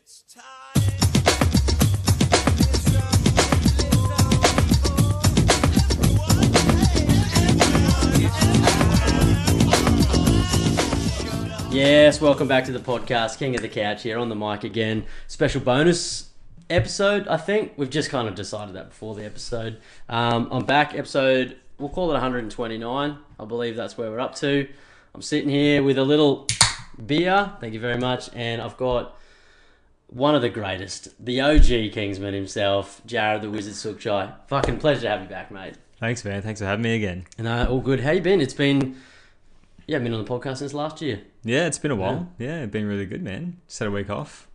It's time. Yes, welcome back to the podcast. King of the Couch here on the mic again. Special bonus episode, I think. We've just kind of decided that before the episode. Um, I'm back, episode, we'll call it 129. I believe that's where we're up to. I'm sitting here with a little beer. Thank you very much. And I've got one of the greatest, the OG Kingsman himself, Jared the Wizard Sukchai. Fucking pleasure to have you back, mate. Thanks, man. Thanks for having me again. And uh, all good. How you been? It's been, yeah, been on the podcast since last year. Yeah, it's been a while. Yeah, it's been really good, man. Just had a week off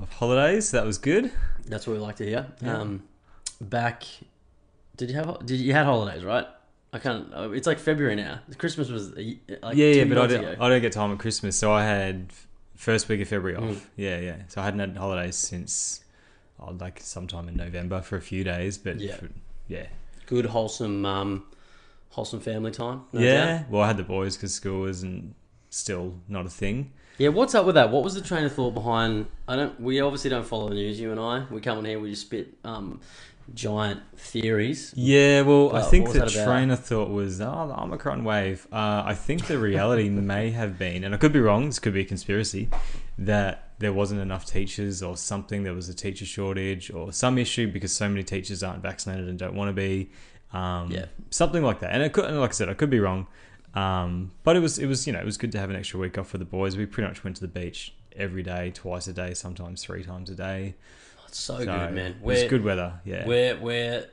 of holidays. That was good. That's what we like to hear. Yeah. Um, back, did you have? Did you had holidays? Right? I can't. uh, It's like February now. Christmas was like yeah, yeah, but I don't. I don't get time at Christmas, so I had first week of February off. Mm. Yeah, yeah. So I hadn't had holidays since oh, like sometime in November for a few days, but Yeah. for- yeah, Good wholesome, um, wholesome family time. no yeah. doubt. Well, I had the boys because school wasn't still not a thing. yeah. What's up with that? What was the train of thought behind? I don't. We obviously don't follow the news. You and I. We come on here. We just spit um, giant theories. Yeah, well, I think the was that about? train of thought was, oh, the Omicron wave. Uh, I think the reality may have been, and I could be wrong, this could be a conspiracy, that there wasn't enough teachers or something, there was a teacher shortage or some issue because so many teachers aren't vaccinated and don't want to be. Um, Yeah. Something like that. And it could, and like I said, I could be wrong. Um, but it was, it was, you know, it was good to have an extra week off for the boys. We pretty much went to the beach every day, twice a day, sometimes three times a day. It's so, So good, man. We're, good weather. Yeah. We're we're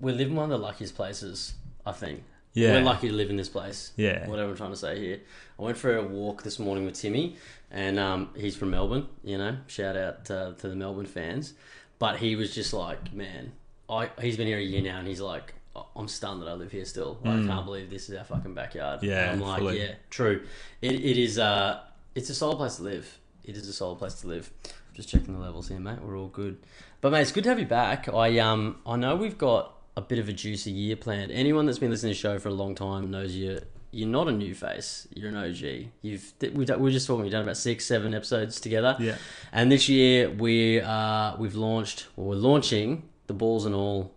we're living one of the luckiest places. I think. Yeah. We're lucky to live in this place. Yeah. Whatever I'm trying to say here. I went for a walk this morning with Timmy, and um, he's from Melbourne. You know, shout out uh, to the Melbourne fans. But he was just like, man, I he's been here a year now, and he's like, "I- I'm stunned that I live here still. Like, I can't believe this is our fucking backyard. Mm. Yeah, And I'm like, fully. yeah, true. It, it is. Uh, it's a solid place to live. It is a solid place to live. Just checking the levels here, mate. We're all good. But mate, it's good to have you back. I um I know we've got a bit of a juicy year planned. Anyone that's been listening to the show for a long time knows you're you're not a new face. You're an OG. You've we we were just talking. We've done about six, seven episodes together. Yeah. And this year we uh we've launched or we're launching the balls and all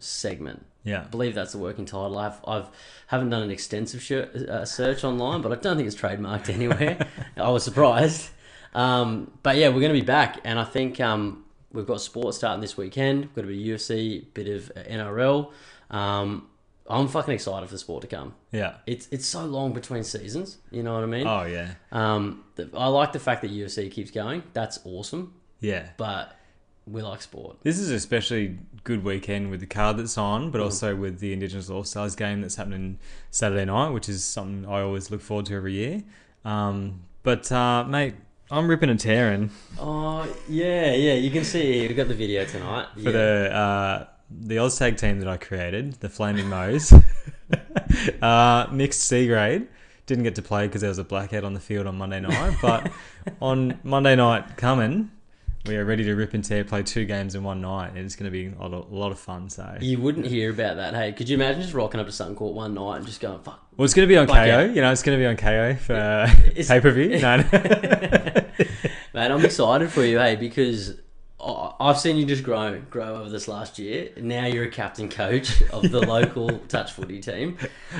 segment. Yeah. I believe that's the working title. I've I've haven't done an extensive sh- uh, search online, but I don't think it's trademarked anywhere. I was surprised. Um, but yeah, we're going to be back, and I think um, we've got sports starting this weekend. We've got a bit of UFC, bit of uh, NRL. Um, I'm fucking excited for the sport to come. Yeah. It's it's so long between seasons. You know what I mean? Oh, yeah. Um, the, I like the fact that UFC keeps going. That's awesome. Yeah. But we like sport. This is especially good weekend with the card that's on, Mm. but also with the Indigenous All Stars game that's happening Saturday night, which is something I always look forward to every year. Um, but uh, mate, I'm ripping and tearing Oh yeah, yeah. You can see. We've got the video tonight. for yeah. the uh, the OzTag team that I created, the Flaming Moes, uh, mixed C grade. Didn't get to play because there was a blackhead on the field on Monday night, but on Monday night coming, we are ready to rip and tear, play two games in one night, and it's going to be a lot, of, a lot of fun. So You wouldn't hear about that. Hey, could you imagine just rocking up to Sutton Court one night and just going, fuck? Well, it's going to be on Black KO. out. You know, it's going to be on KO for uh, pay per view. No, no. Man, I'm excited for you, hey, because I've seen you just grow, grow over this last year. Now you're a captain coach of the local touch footy team.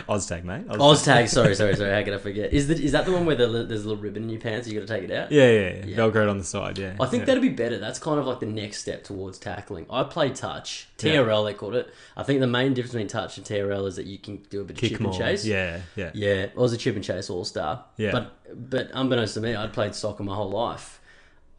Oztag, mate. Oztag. Oztag, sorry, sorry, sorry. How could I forget? Is that is that the one where the, there's a little ribbon in your pants? You got to take it out. Yeah, yeah, yeah. Yeah. Velcroed on the side. Yeah. I think yeah. that'd be better. That's kind of like the next step towards tackling. I played touch, Yeah. TRL they called it. I think the main difference between touch and TRL is that you can do a bit of kick chip more. and chase. Yeah, yeah, Yeah, I was a chip and chase all star. Yeah. But but unbeknownst to me, I'd played soccer my whole life.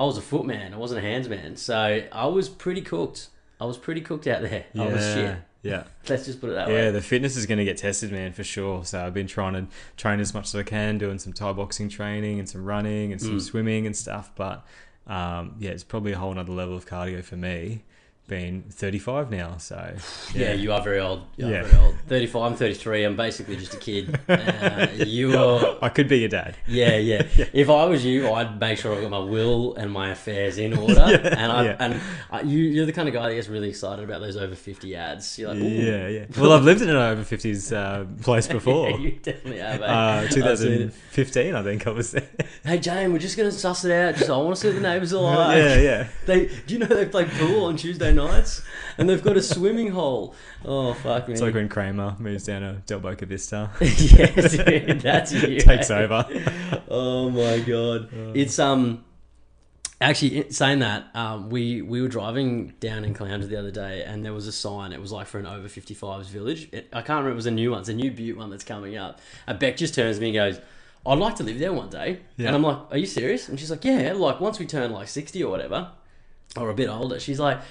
I was a footman. I wasn't a hands man. So I was pretty cooked. I was pretty cooked out there. I was shit. Yeah, yeah. Let's just put it that Yeah, way. Yeah, the fitness is going to get tested, man, for sure. So I've been trying to train as much as I can, doing some Thai boxing training and some running and some Mm. swimming and stuff. But um, yeah, it's probably a whole other level of cardio for me been 35 now. So Yeah, you are very old. You are Yeah. very old. 35, I'm 33. I'm basically just a kid. Uh, you are. I could be your dad. Yeah, yeah. If I was you, I'd make sure I got my will and my affairs in order. and I yeah. and I, you, you're the kind of guy that gets really excited about those over 50 ads. You're like, Ooh. Yeah, yeah. Well, I've lived in an over 50s uh, place before. Yeah, you definitely have. eh? Uh, I've seen it. 2015, I think I was there. Hey Jane, we're just gonna suss it out. Just I want to see what the neighbours are like. yeah, yeah. They, do you know they play pool on Tuesday nights, and they've got a swimming hole. Oh fuck me! It's like when Kramer moves down to Del Boca Vista. yeah, dude, that's you. Takes eh? over. Oh my god, it's um. Actually, saying that, um, we we were driving down in Caloundra the other day, and there was a sign. It was like for an over 55s village. It, I can't remember. It was a new one. It's a new Butte one that's coming up. And Beck just turns to me and goes, "I'd like to live there one day." Yeah. And I'm like, "Are you serious?" And she's like, "Yeah. Like once we turn like 60 or whatever, or a bit older." She's like,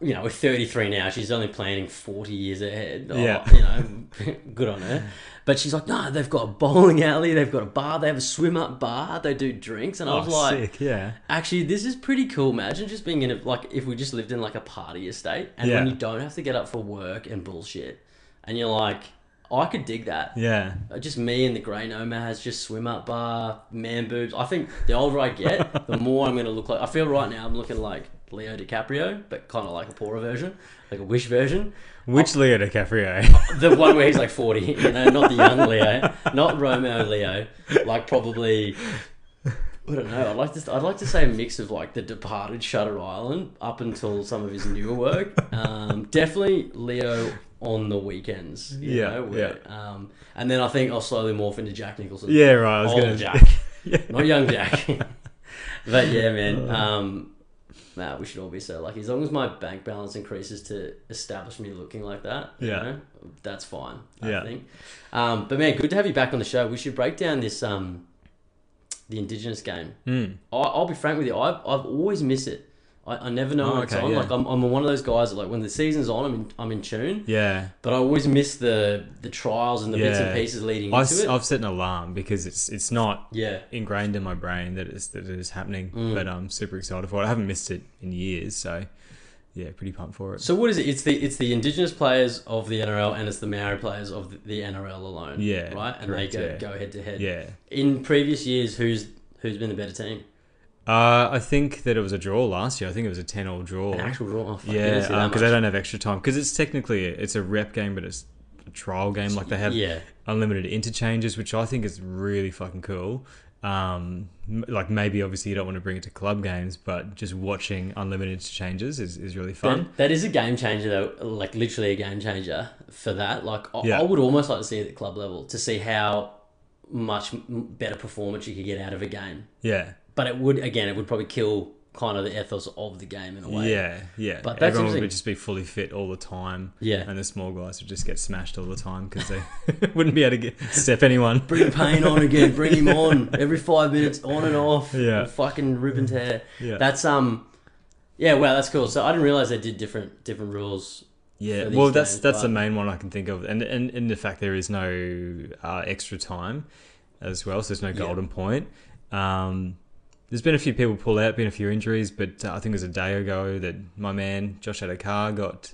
"You know, we're 33 now. She's only planning 40 years ahead. Oh, Yeah. you know, good on her." But she's like, "No, they've got a bowling alley. They've got a bar. They have a swim up bar. They do drinks." And I Oh, was like. sick, yeah. Actually, this is pretty cool. Imagine just being in a like if we just lived in like a party estate, and when Yeah. you don't have to get up for work and bullshit, and you're like, I could dig that. Yeah. Uh, Just me and the grey nomads, just swim up bar, man boobs. I think the older I get, the more I'm gonna look like. I feel right now I'm looking like Leo DiCaprio, but kind of like a poorer version, like a Wish version. Which Leo DiCaprio? The one where he's like 40, you know, not the young Leo, not Romeo Leo, like probably. I don't know. I'd like to. I'd like to say a mix of like the Departed, Shutter Island, up until some of his newer work. Um, definitely Leo on the weekends. You Yeah, know, where, Um, and then I think I'll slowly morph into Jack Nicholson. yeah, right. I was Old gonna. Jack, Yeah. not young Jack. but yeah, man. Um, nah, we should all be so lucky. As long as my bank balance increases to establish me looking like that, you Yeah. know, that's fine. I Yeah. think. Um, but man, good to have you back on the show. We should break down this um, the Indigenous game. Mm. I, I'll be frank with you. I've, I've always missed it. I, I never know Oh, when it's okay, on. yeah. Like I'm, I'm one of those guys that like when the season's on, I'm in, I'm in tune. Yeah. But I always miss the the trials and the bits and pieces leading I, into it. I've set an alarm because it's it's not yeah. ingrained in my brain that it's that it is happening. Mm. But I'm super excited for it. I haven't missed it in years, so yeah, pretty pumped for it. So what is it? It's the it's the Indigenous players of the NRL and it's the Maori players of the, the NRL alone. Yeah, right. And correct, they go yeah. go head to head. yeah. In previous years, who's who's been the better team? Uh, I think that it was a draw last year. I think it was a ten all draw. An actual draw. Oh, yeah, didn't see that because they don't have extra time. Because it's technically it's a rep game, but it's a trial game. Like they have Yeah. unlimited interchanges, which I think is really fucking cool. Um, like maybe obviously you don't want to bring it to club games, but just watching unlimited interchanges is, is really fun. That, that is a game changer, though. Like literally a game changer for that. Like I, Yeah. I would almost like to see it at club level to see how much better performance you could get out of a game. Yeah, But it would again, it would probably kill kind of the ethos of the game in a way. yeah, yeah. But that's everyone would just be fully fit all the time. Yeah. and the small guys would just get smashed all the time because they wouldn't be able to get step anyone. Bring Payne on again. Bring him on every five minutes, on and off. Yeah. fucking rip and tear. Yeah. That's um, yeah. Wow, that's cool. So I didn't realize they did different different rules. Yeah, well, that's that's the main one I can think of, and and in the fact there is no uh, extra time as well, so there's no Yeah. golden point. Um, there's been a few people pull out, been a few injuries, but uh, I think it was a day ago that my man Josh Addo-Carr got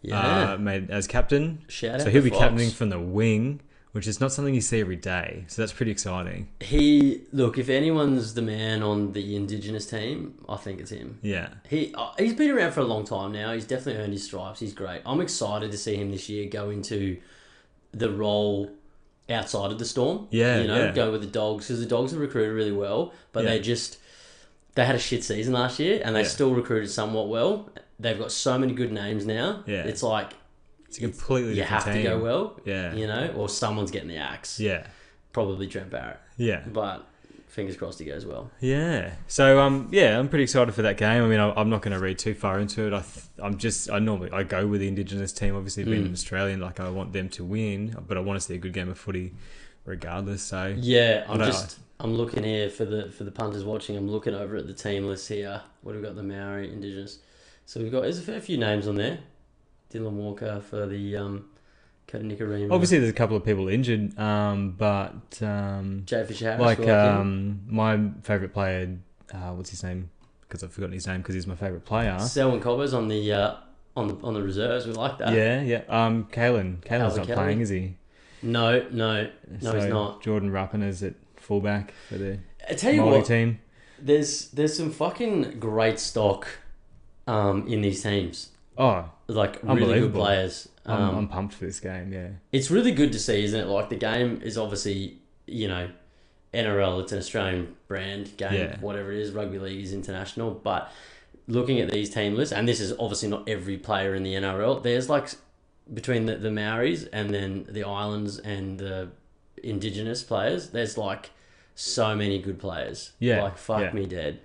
Yeah, uh, made as captain, shout out. so he'll be Fox. captaining from the wing, which is not something you see every day. So that's pretty exciting. He look if anyone's the man on the Indigenous team, I think it's him. Yeah, He uh, he's been around for a long time now. He's definitely earned his stripes. He's great. I'm excited to see him this year go into the role outside of the storm. Yeah, you know, yeah. go with the dogs because the dogs have recruited really well, but Yeah. they just they had a shit season last year and they Yeah. still recruited somewhat well. They've got so many good names now. Yeah. it's like it's a completely you have team. to go well. Yeah. you know, or someone's getting the axe. Yeah, Probably Trent Barrett, yeah. but fingers crossed he goes well. Yeah. So um yeah, I'm pretty excited for that game. I mean, I, I'm not going to read too far into it. I th- I'm just I normally I go with the Indigenous team. Obviously, being Mm. an Australian, like I want them to win, but I want to see a good game of footy, regardless. So Yeah, I'm I don't just I'm looking here for the for the punters watching. I'm looking over at the team list here. What have we got? The Maori Indigenous. So we've got there's a fair few names on there. Dylan Walker for the um, Nicarima. obviously there's a couple of people injured, um, but um, Jay Fisher Harris. like we like him. um, my favorite player, uh, what's his name, because I've forgotten his name because he's my favorite player. Selwyn Cobbers on the uh, on the on the reserves. We like that. Yeah, yeah. Um, Kalyn. Kalyn's not playing, is he? No, no, no, he's not. Jordan Ruppen is at fullback for the I tell you Molly what, team. there's there's some fucking great stock um, in these teams. Oh, Like really good Unbelievable. players. I'm, Um, I'm pumped for this game. Yeah, it's really good to see, isn't it? Like the game is obviously, you know, NRL. It's an Australian brand game, Yeah. whatever it is. Rugby league is international, but looking at these team lists, and this is obviously not every player in the NRL. There's like between the, the Maoris and then the islands and the indigenous players. There's like so many good players. Yeah, like fuck yeah. me dead.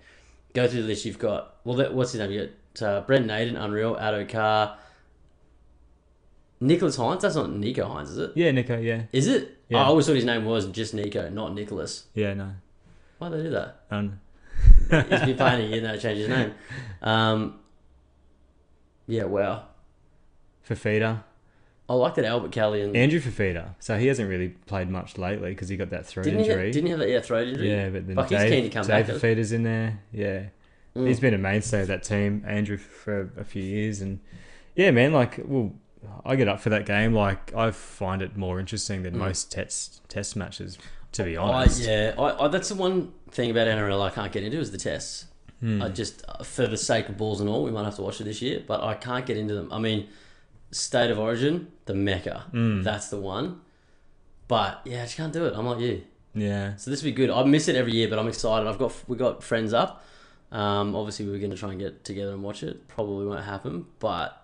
Go through the list. You've got well, that, what's his name? You got uh, Brent Naden, Unreal, Addo Carr. Nicholas Hynes, that's not Nico Hynes, is it? yeah, Nico. Yeah, Is it? Yeah. I always thought his name was just Nico, not Nicholas. yeah, no. Why'd they do that? Um, He's been playing a year now, to change his name. Um, yeah, wow. Fafita, I like that Albert Kelly and Andrew Fafita. So he hasn't really played much lately because he got that throat didn't he, injury. have, didn't he have that yeah, throat injury? yeah, but then he's Dave, keen to come Dave back. Fafita's in there. Yeah, Mm. he's been a mainstay of that team. Andrew for a few years, and yeah, man, like, well, I get up for that game. Like, I find it more interesting than Mm. most test test matches. To be I, honest, yeah, I, I, that's the one thing about NRL I can't get into is the tests. Hmm. I just, uh, for the sake of balls and all, we might have to watch it this year, but I can't get into them. I mean, State of Origin, the Mecca, Hmm. that's the one. But yeah, I just can't do it. I'm like you. yeah, So this would be good. I miss it every year, but I'm excited. I've got we got friends up. Um, obviously, we were going to try and get together and watch it. Probably won't happen, but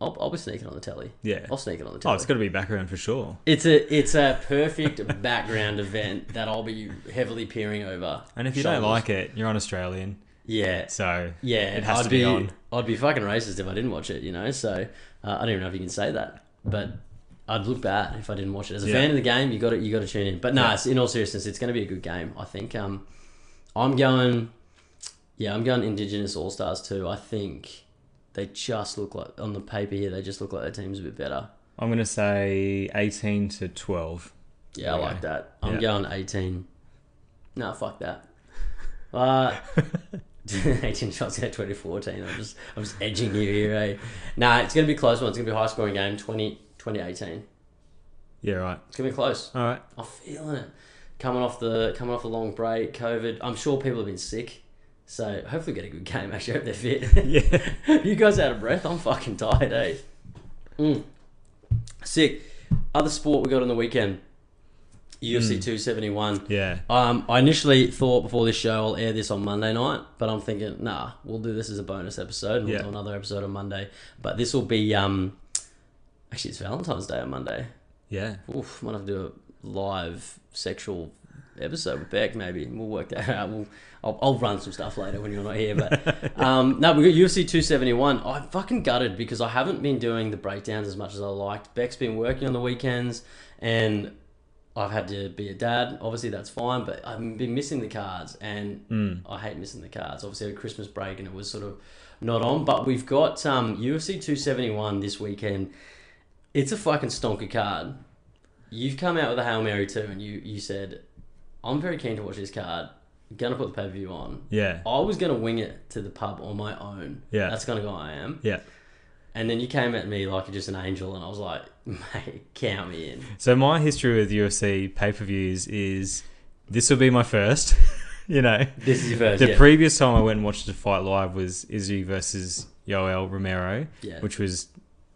I'll, I'll be sneaking on the telly. yeah. I'll sneak it on the telly. Oh, it's got to be background for sure. it's a it's a perfect background event that I'll be heavily peering over. And if you don't like it, you're on Australian, yeah, so yeah, it has I'd to be, be on. I'd be fucking racist if I didn't watch it. You know, so uh, I don't even know if you can say that, but. I'd look bad if I didn't watch it. As a Yeah. fan of the game, you got to you got to tune in. But no, Yeah. it's in all seriousness, it's going to be a good game. I think. Um, I'm going. Yeah, I'm going Indigenous All Stars too. I think they just look like on the paper here. They just look like their team's a bit better. I'm gonna say 18 to 12. Yeah, I Okay. like that. I'm Yeah. going 18. No, fuck that. Uh, 18 shots at 2014. I'm just, I'm just edging you here, eh? Nah, it's going to be a close one. It's going to be a high scoring game, 20, 2018. Yeah, right. It's going to be close. All right. I'm feeling it. Coming off the coming off a long break, COVID. I'm sure people have been sick, so hopefully get a good game. Actually, hope they're fit. Yeah. you guys out of breath? I'm fucking tired, eh? Mm. Sick. Other sport we got on the weekend. UFC 271. Yeah. Um, I initially thought before this show I'll air this on Monday night, but I'm thinking, nah, we'll do this as a bonus episode. and We'll Yeah. do another episode on Monday. But this will be um, actually it's Valentine's Day on Monday. Yeah. Oof, might have to do a live sexual episode with Beck. Maybe we'll work that out. We'll, I'll, I'll run some stuff later when you're not here. But um, no, we got UFC 271. I'm fucking gutted because I haven't been doing the breakdowns as much as I liked. Beck's been working on the weekends, and I've had to be a dad. Obviously, that's fine, but I've been missing the cards, and I hate missing the cards. Obviously, a Christmas break, and it was sort of not on. But we've got um, UFC 271 this weekend. It's a fucking stonker card. You've come out with a Hail Mary too, and you, you said, I'm very keen to watch this card. Gonna put the pay per view on. Yeah. I was gonna wing it to the pub on my own. Yeah. That's kind of guy I am. Yeah. And then you came at me like you're just an angel, and I was like, mate, count me in. So my history with UFC pay-per-views is this will be my first. you know, This is your first. the yeah. previous time I went and watched a fight live was Izzy versus Yoel Romero, Yeah. which was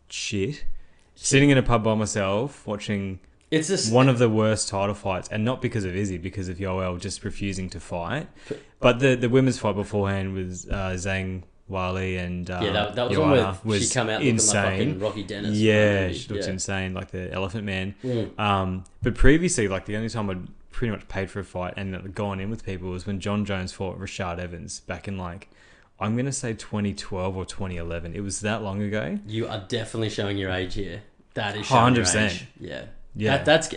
shit. Sitting in a pub by myself watching it's just one of the worst title fights, and not because of Izzy, because of Yoel just refusing to fight. But the the women's fight beforehand with uh, Zhang Weili and uh, yeah, that, that was one Joanna where she come out looking like fucking Rocky Dennis. yeah, she looks yeah. insane, like the Elephant Man. Mm. Um, but previously, like the only time I'd pretty much paid for a fight and gone in with people was when Jon Jones fought Rashad Evans back in like I'm gonna say 2012 or 2011. It was that long ago. You are definitely showing your age here. That is showing your 100%. age. Yeah. Yeah. That, that's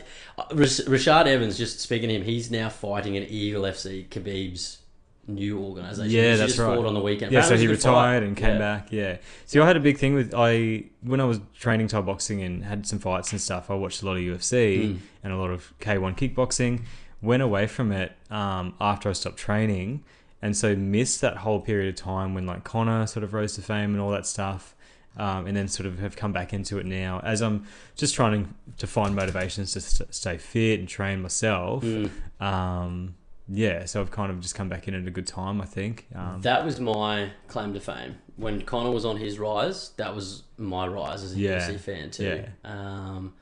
Rash- Rashad Evans. Just speaking to him, he's now fighting in Eagle FC, Khabib's new organization. Yeah, that's right. Fought on the weekend. Yeah, so he it was a good retired fight. and came Yeah. back. Yeah. See, I had a big thing with I when I was training Thai boxing and had some fights and stuff. I watched a lot of UFC Mm. and a lot of K1 kickboxing. Went away from it um, after I stopped training, and so missed that whole period of time when like Conor sort of rose to fame and all that stuff. Um, and then sort of have come back into it now as I'm just trying to, find motivations to st- stay fit and train myself. Mm. Um, yeah, so I've kind of just come back in at a good time, I think. Um, That was my claim to fame. When Conor was on his rise, that was my rise as a Yeah. UFC fan too. Yeah. Um,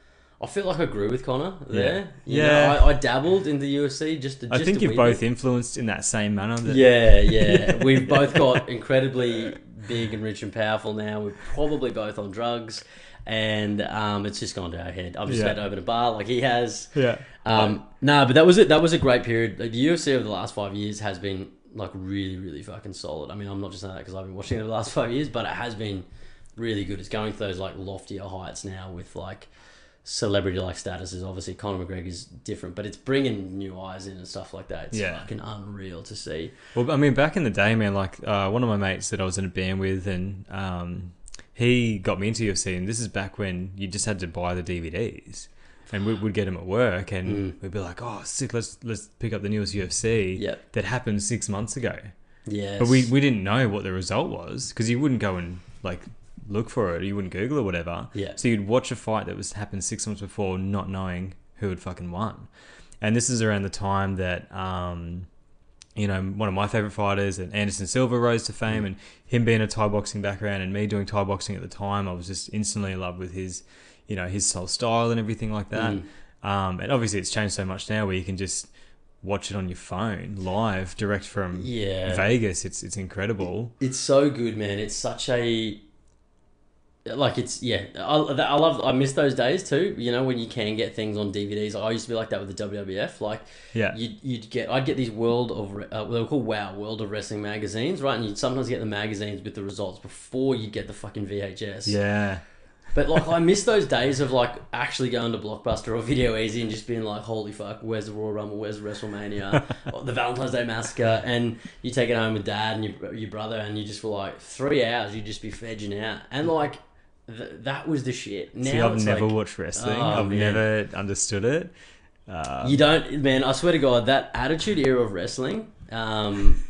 I feel like I grew with Conor there. You Yeah. know, I, I dabbled in the UFC just. To, I think you've both bit. influenced in that same manner. That, Yeah, yeah. We've both got incredibly big and rich and powerful now. We're probably both on drugs, and um, it's just gone to our head. I've just Yeah. had to open a bar like he has. Yeah. Um, no, but that was it. That was a great period. Like, the UFC over the last five years has been like really, really fucking solid. I mean, I'm not just saying that because I've been watching it over the last five years, but it has been really good. It's going to those like loftier heights now with like celebrity like statuses. Obviously, Conor McGregor's different, but it's bringing new eyes in and stuff like that. It's Yeah. fucking unreal to see. Well, I mean, back in the day, man, like uh, one of my mates that I was in a band with, and um, he got me into UFC, and this is back when you just had to buy the DVDs, and we would get them at work, and Mm. we'd be like, "Oh, sick! Let's let's pick up the newest UFC." Yep. That happened six months ago, Yeah, but we we didn't know what the result was because you wouldn't go and like look for it, you wouldn't Google or whatever. Yeah. So you'd watch a fight that was happened six months before, not knowing who had fucking won, and this is around the time that. Um, you know, one of my favorite fighters, and Anderson Silva rose to fame, and him being a Thai boxing background, and me doing Thai boxing at the time, I was just instantly in love with his, you know, his whole style and everything like that. Mm. Um, and obviously, it's changed so much now, where you can just watch it on your phone live, direct from yeah. Vegas. It's it's incredible. It's so good, man. It's such a like it's yeah. I, I love. I miss those days too. You know when you can get things on DVDs. I used to be like that with the WWF. Like Yeah, you'd, you'd get. I'd get these World of uh, they were called Wow World of Wrestling magazines, right? And you'd sometimes get the magazines with the results before you get the fucking VHS. yeah, But like I miss those days of like actually going to Blockbuster or Video Ezy and just being like, holy fuck, where's the Royal Rumble? Where's WrestleMania? the Valentine's Day Massacre? And you take it home with dad and your, your brother, and you just for like three hours, you just be vegging out. And like th- that was the shit. Now See, I've never like, watched wrestling. Oh, I've man. never understood it. Uh, you don't, man. I swear to God, that Attitude Era of wrestling. Um,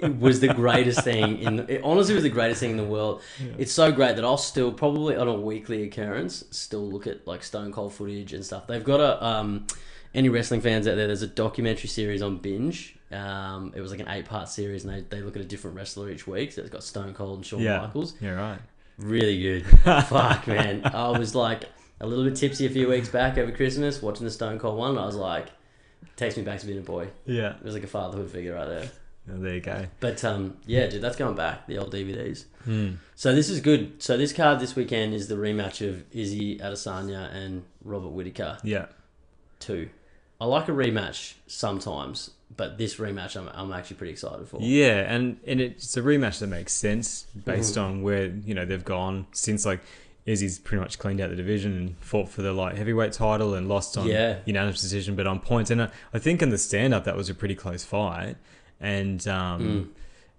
was the greatest thing in it honestly was the greatest thing in the world it's so great that i'll still probably on a weekly occurrence still look at like stone cold footage and stuff they've got a um any wrestling fans out there there's a documentary series on binge um it was like an eight part series and they, they look at a different wrestler each week so it's got stone cold and shawn yeah, michaels yeah, right. Really good fuck man i was like a little bit tipsy a few weeks back over christmas watching the stone cold one and i was like takes me back to being a boy Yeah, it was like a fatherhood figure right there Oh, there you go. but um, yeah, dude, that's going back the old DVDs. Hmm. So this is good. So this card this weekend is the rematch of Izzy Adesanya and Robert Whitaker Yeah, two. I like a rematch sometimes, but this rematch I'm, I'm actually pretty excited for. Yeah, and, and it's a rematch that makes sense based Mhm. on where you know they've gone since like Izzy's pretty much cleaned out the division and fought for the light heavyweight title and lost on Yeah. unanimous decision, but on points. And I, I think in the stand up that was a pretty close fight, and um, Mm.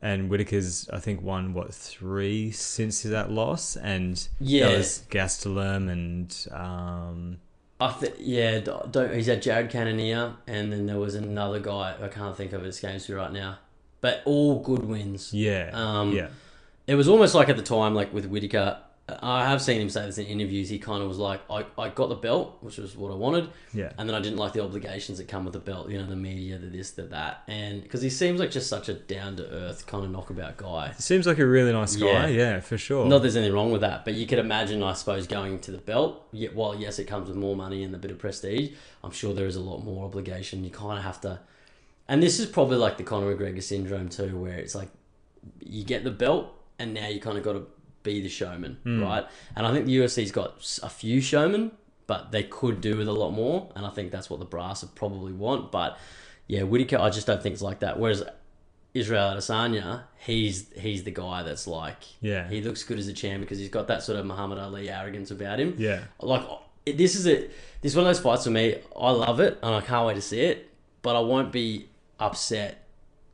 and Whitaker's I think won what three since that loss, and Yeah. that was Gastelum and um, I th- yeah, don't, he's had Jared Cannonier, and then there was another guy I can't think of his games right now, but all good wins. yeah, Um, yeah, It was almost like at the time, like with Whitaker, I have seen him say this in interviews. He kind of was like, I, I got the belt, which was what I wanted, yeah, and then I didn't like the obligations that come with the belt, you know, the media, the this, the that. And because he seems like just such a down to earth kind of knockabout guy. seems like a really nice guy. Yeah. Yeah, for sure. Not there's anything wrong with that, but you could imagine, I suppose, going to the belt. Yet, while yes, it comes with more money and a bit of prestige, I'm sure there is a lot more obligation. You kind of have to, and this is probably like the Conor McGregor syndrome too, where it's like you get the belt, and now you kind of got to be the showman, hmm. right? And I think the UFC's got a few showmen, but they could do with a lot more, and I think that's what the brass would probably want. But yeah, Whitaker, I just don't think it's like that. Whereas Israel Adesanya, he's he's the guy that's like, Yeah. he looks good as a champ because he's got that sort of Muhammad Ali arrogance about him. yeah, Like oh, this is it. This is one of those fights for me. I love it and I can't wait to see it, but I won't be upset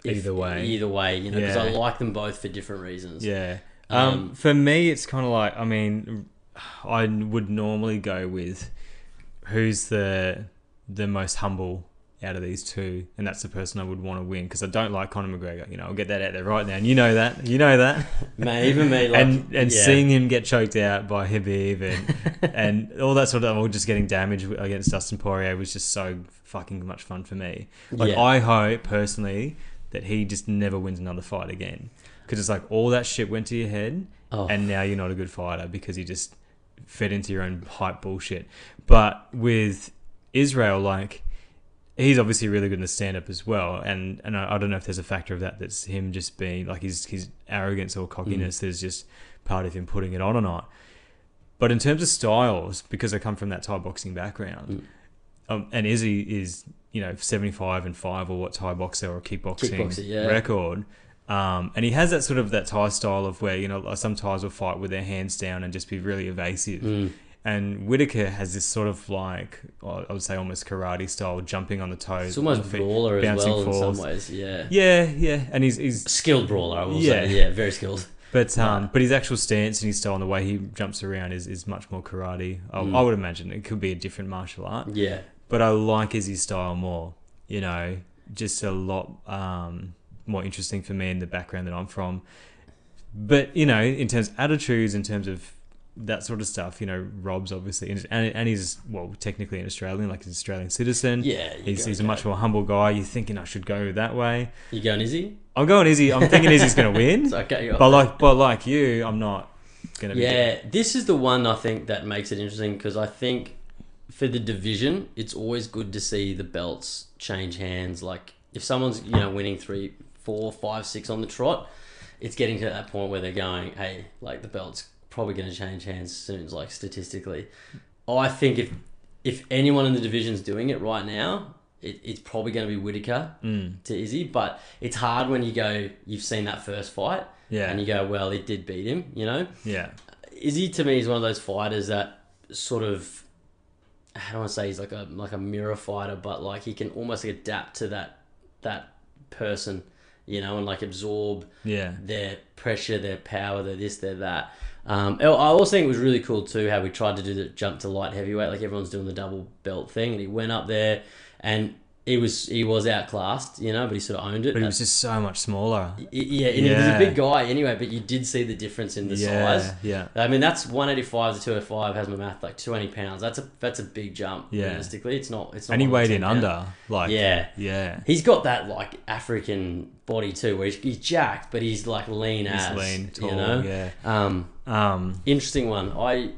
if- Either way. Either way, you know, because I like them both for different reasons. Yeah. Um, Um, for me, it's kind of like I mean, I would normally go with who's the the most humble out of these two, and that's the person I would want to win because I don't like Conor McGregor. You know, I'll get that out there right now, and you know that, you know that. Man, even me, like, and and yeah. seeing him get choked out by Khabib and and all that sort of, or just getting damaged against Dustin Poirier was just so fucking much fun for me. Like Yeah. I hope personally that he just never wins another fight again because it's like all that shit went to your head, Oh. and now you're not a good fighter because you just fed into your own hype bullshit. But with Israel, like he's obviously really good in the stand up as well, and and I, I don't know if there's a factor of that that's him just being like his his arrogance or cockiness is just part of him putting it on or not. But in terms of styles, because I come from that Thai boxing background, um, and Izzy is you know seventy five and five or what Thai boxer or kickboxing Kickboxer, yeah. record. Um, and he has that sort of that Thai style of where you know some Thais will fight with their hands down and just be really evasive. Mm. And Whitaker has this sort of like I would say almost karate style, jumping on the toes. It's almost feet, brawler as well in some ways. Yeah. Yeah, yeah, and he's he's Skilled brawler, I will Yeah. say. Yeah, very skilled. but um but his actual stance and his style and the way he jumps around is, is much more karate. I, Mm. I would imagine it could be a different martial art, Yeah. but I like Izzy's style more. You know, just a lot um, more interesting for me in the background that I'm from. But you know, in terms of attitudes, in terms of that sort of stuff, you know, Rob's obviously and and he's well technically an Australian, like he's an Australian citizen. Yeah. He's, he's a much more humble guy. You're thinking I should go that way. You going Izzy? I'm going Izzy. I'm thinking Izzy's going to win. Okay. But like, but like you, I'm not gonna. Be Yeah, this is the one I think that makes it interesting because I think for the division, it's always good to see the belts change hands. Like if someone's you know winning three, four, five, six on the trot, it's getting to that point where they're going, hey, like the belt's probably going to change hands soon. Like statistically, I think if if anyone in the division's doing it right now. It, it's probably going to be Whitaker Mm, to Izzy, but it's hard when you go. You've seen that first fight, yeah, and you go, "Well, it did beat him," you know. yeah, Izzy to me is one of those fighters that sort of I don't want to say he's like a like a mirror fighter, but like he can almost adapt to that that person, you know, and like absorb yeah, their pressure, their power, their this, their that. Um, I also think it was really cool too how we tried to do the jump to light heavyweight, like everyone's doing the double belt thing, and he went up there, and he was he was outclassed, you know, but he sort of owned it. but he was just so much smaller. Y- yeah, and he was a big guy anyway, but you did see the difference in the yeah, size. yeah, I mean, that's 185 to 205 has my math like 20 pounds. That's a that's a big jump. Yeah. realistically, it's not. It's not. and he weighed in 10 under, like, Yeah, yeah, he's got that like African body too, where he's, he's jacked, but he's like lean he's as lean, tall, you know. yeah. Um, Um, interesting one. I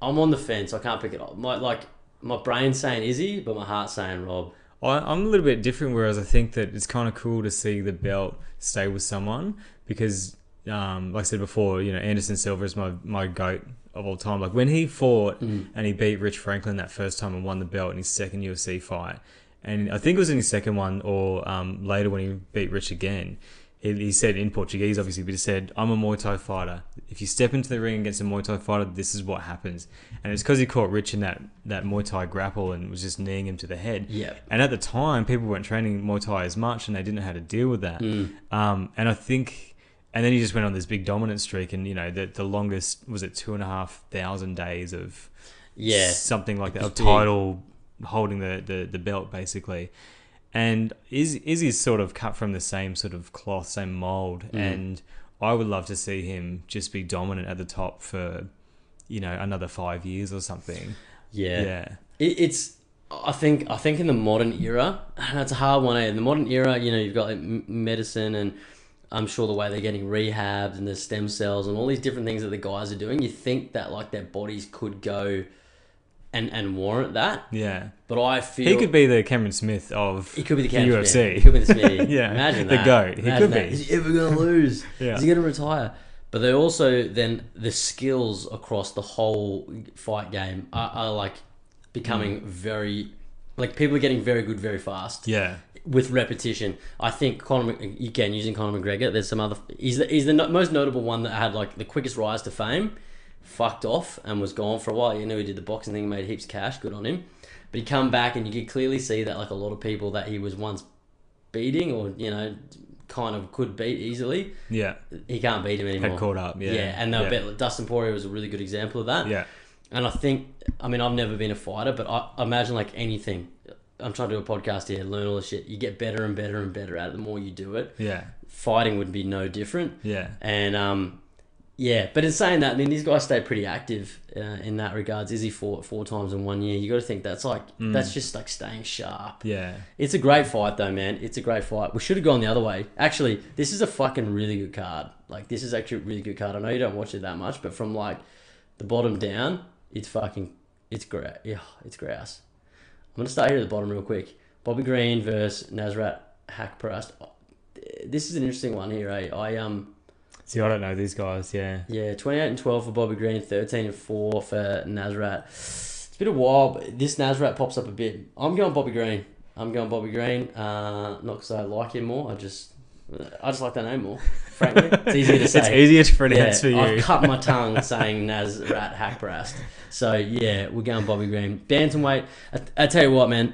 I'm on the fence. I can't pick it up. My like my brain's saying Izzy, but my heart's saying Rob. I'm a little bit different, whereas I think that it's kind of cool to see the belt stay with someone because, um, like I said before, you know, Anderson Silva is my, my goat of all time. Like when he fought Mm. and he beat Rich Franklin that first time and won the belt in his second UFC fight, and I think it was in his second one or um, later when he beat Rich again. He, said in Portuguese, obviously, but he said, "I'm a Muay Thai fighter. If you step into the ring against a Muay Thai fighter, this is what happens." And it's because he caught Rich in that that Muay Thai grapple and was just kneeing him to the head. Yeah. And at the time, people weren't training Muay Thai as much, and they didn't know how to deal with that. Mm. Um, and I think, and then he just went on this big dominant streak, and you know, the the longest was it two and a half thousand days of Yeah. something like that, It a was big. title holding the, the the belt basically. And is Izzy's sort of cut from the same sort of cloth, same mold, Mm. and I would love to see him just be dominant at the top for, you know, another five years or something. Yeah. yeah. It, it's. I think. I think in the modern era, and it's a hard one. Eh? In the modern era, you know, you've got like medicine, and I'm sure the way they're getting rehabbed and the stem cells and all these different things that the guys are doing. You think that like their bodies could go, and and warrant that. Yeah. But I feel He could be the Cameron Smith of He could be the Cameron UFC. Smith. He could be the Smith. Yeah, imagine the that. goat. He Imagine could that. be. Is he ever gonna lose? Yeah. Is he gonna retire? But they also then the skills across the whole fight game are, are like becoming mm. very like people are getting very good very fast Yeah. with repetition. I think Conor again using Conor McGregor. There's some other. He's the, he's the no- most notable one that had like the quickest rise to fame. Fucked off and was gone for a while. You know he did the boxing thing, made heaps of cash. Good on him. But he come back and you could clearly see that like a lot of people that he was once beating or you know kind of could beat easily. Yeah. He can't beat him anymore. Had caught up. Yeah. Yeah, and yeah. bet Dustin Poirier was a really good example of that. Yeah. And I think, I mean, I've never been a fighter, but I I imagine like anything, I'm trying to do a podcast here, learn all this shit. You get better and better and better at it the more you do it. Yeah. Fighting would be no different. Yeah. And um, yeah, but in saying that, I mean, these guys stay pretty active uh, in that regards. Izzy fought four times in one year. You got to think that's like that's just like staying sharp. Yeah. It's a great fight though, man. It's a great fight. We should have gone the other way. Actually, this is a fucking really good card. Like this is actually a really good card. I know you don't watch it that much, but from like the bottom down, it's fucking it's great. Yeah, it's grouse. I'm gonna start here at the bottom real quick. Bobby Green versus Nasrat Haqparast. This is an interesting one here, eh? I um See, I don't know these guys. Yeah. yeah, 28 and 12 for Bobby Green, 13 and 4 for Nasrat. It's been a while, but this Nasrat pops up a bit. I'm going Bobby Green. I'm going Bobby Green. Uh, not because I like him more. I just, I just like that name more. Frankly, it's easier to say. It's easier to Yeah, pronounce for you. I've cut my tongue saying Nasrat Haqparast. So yeah, we're going Bobby Green. Bantamweight. I, I tell you what, man.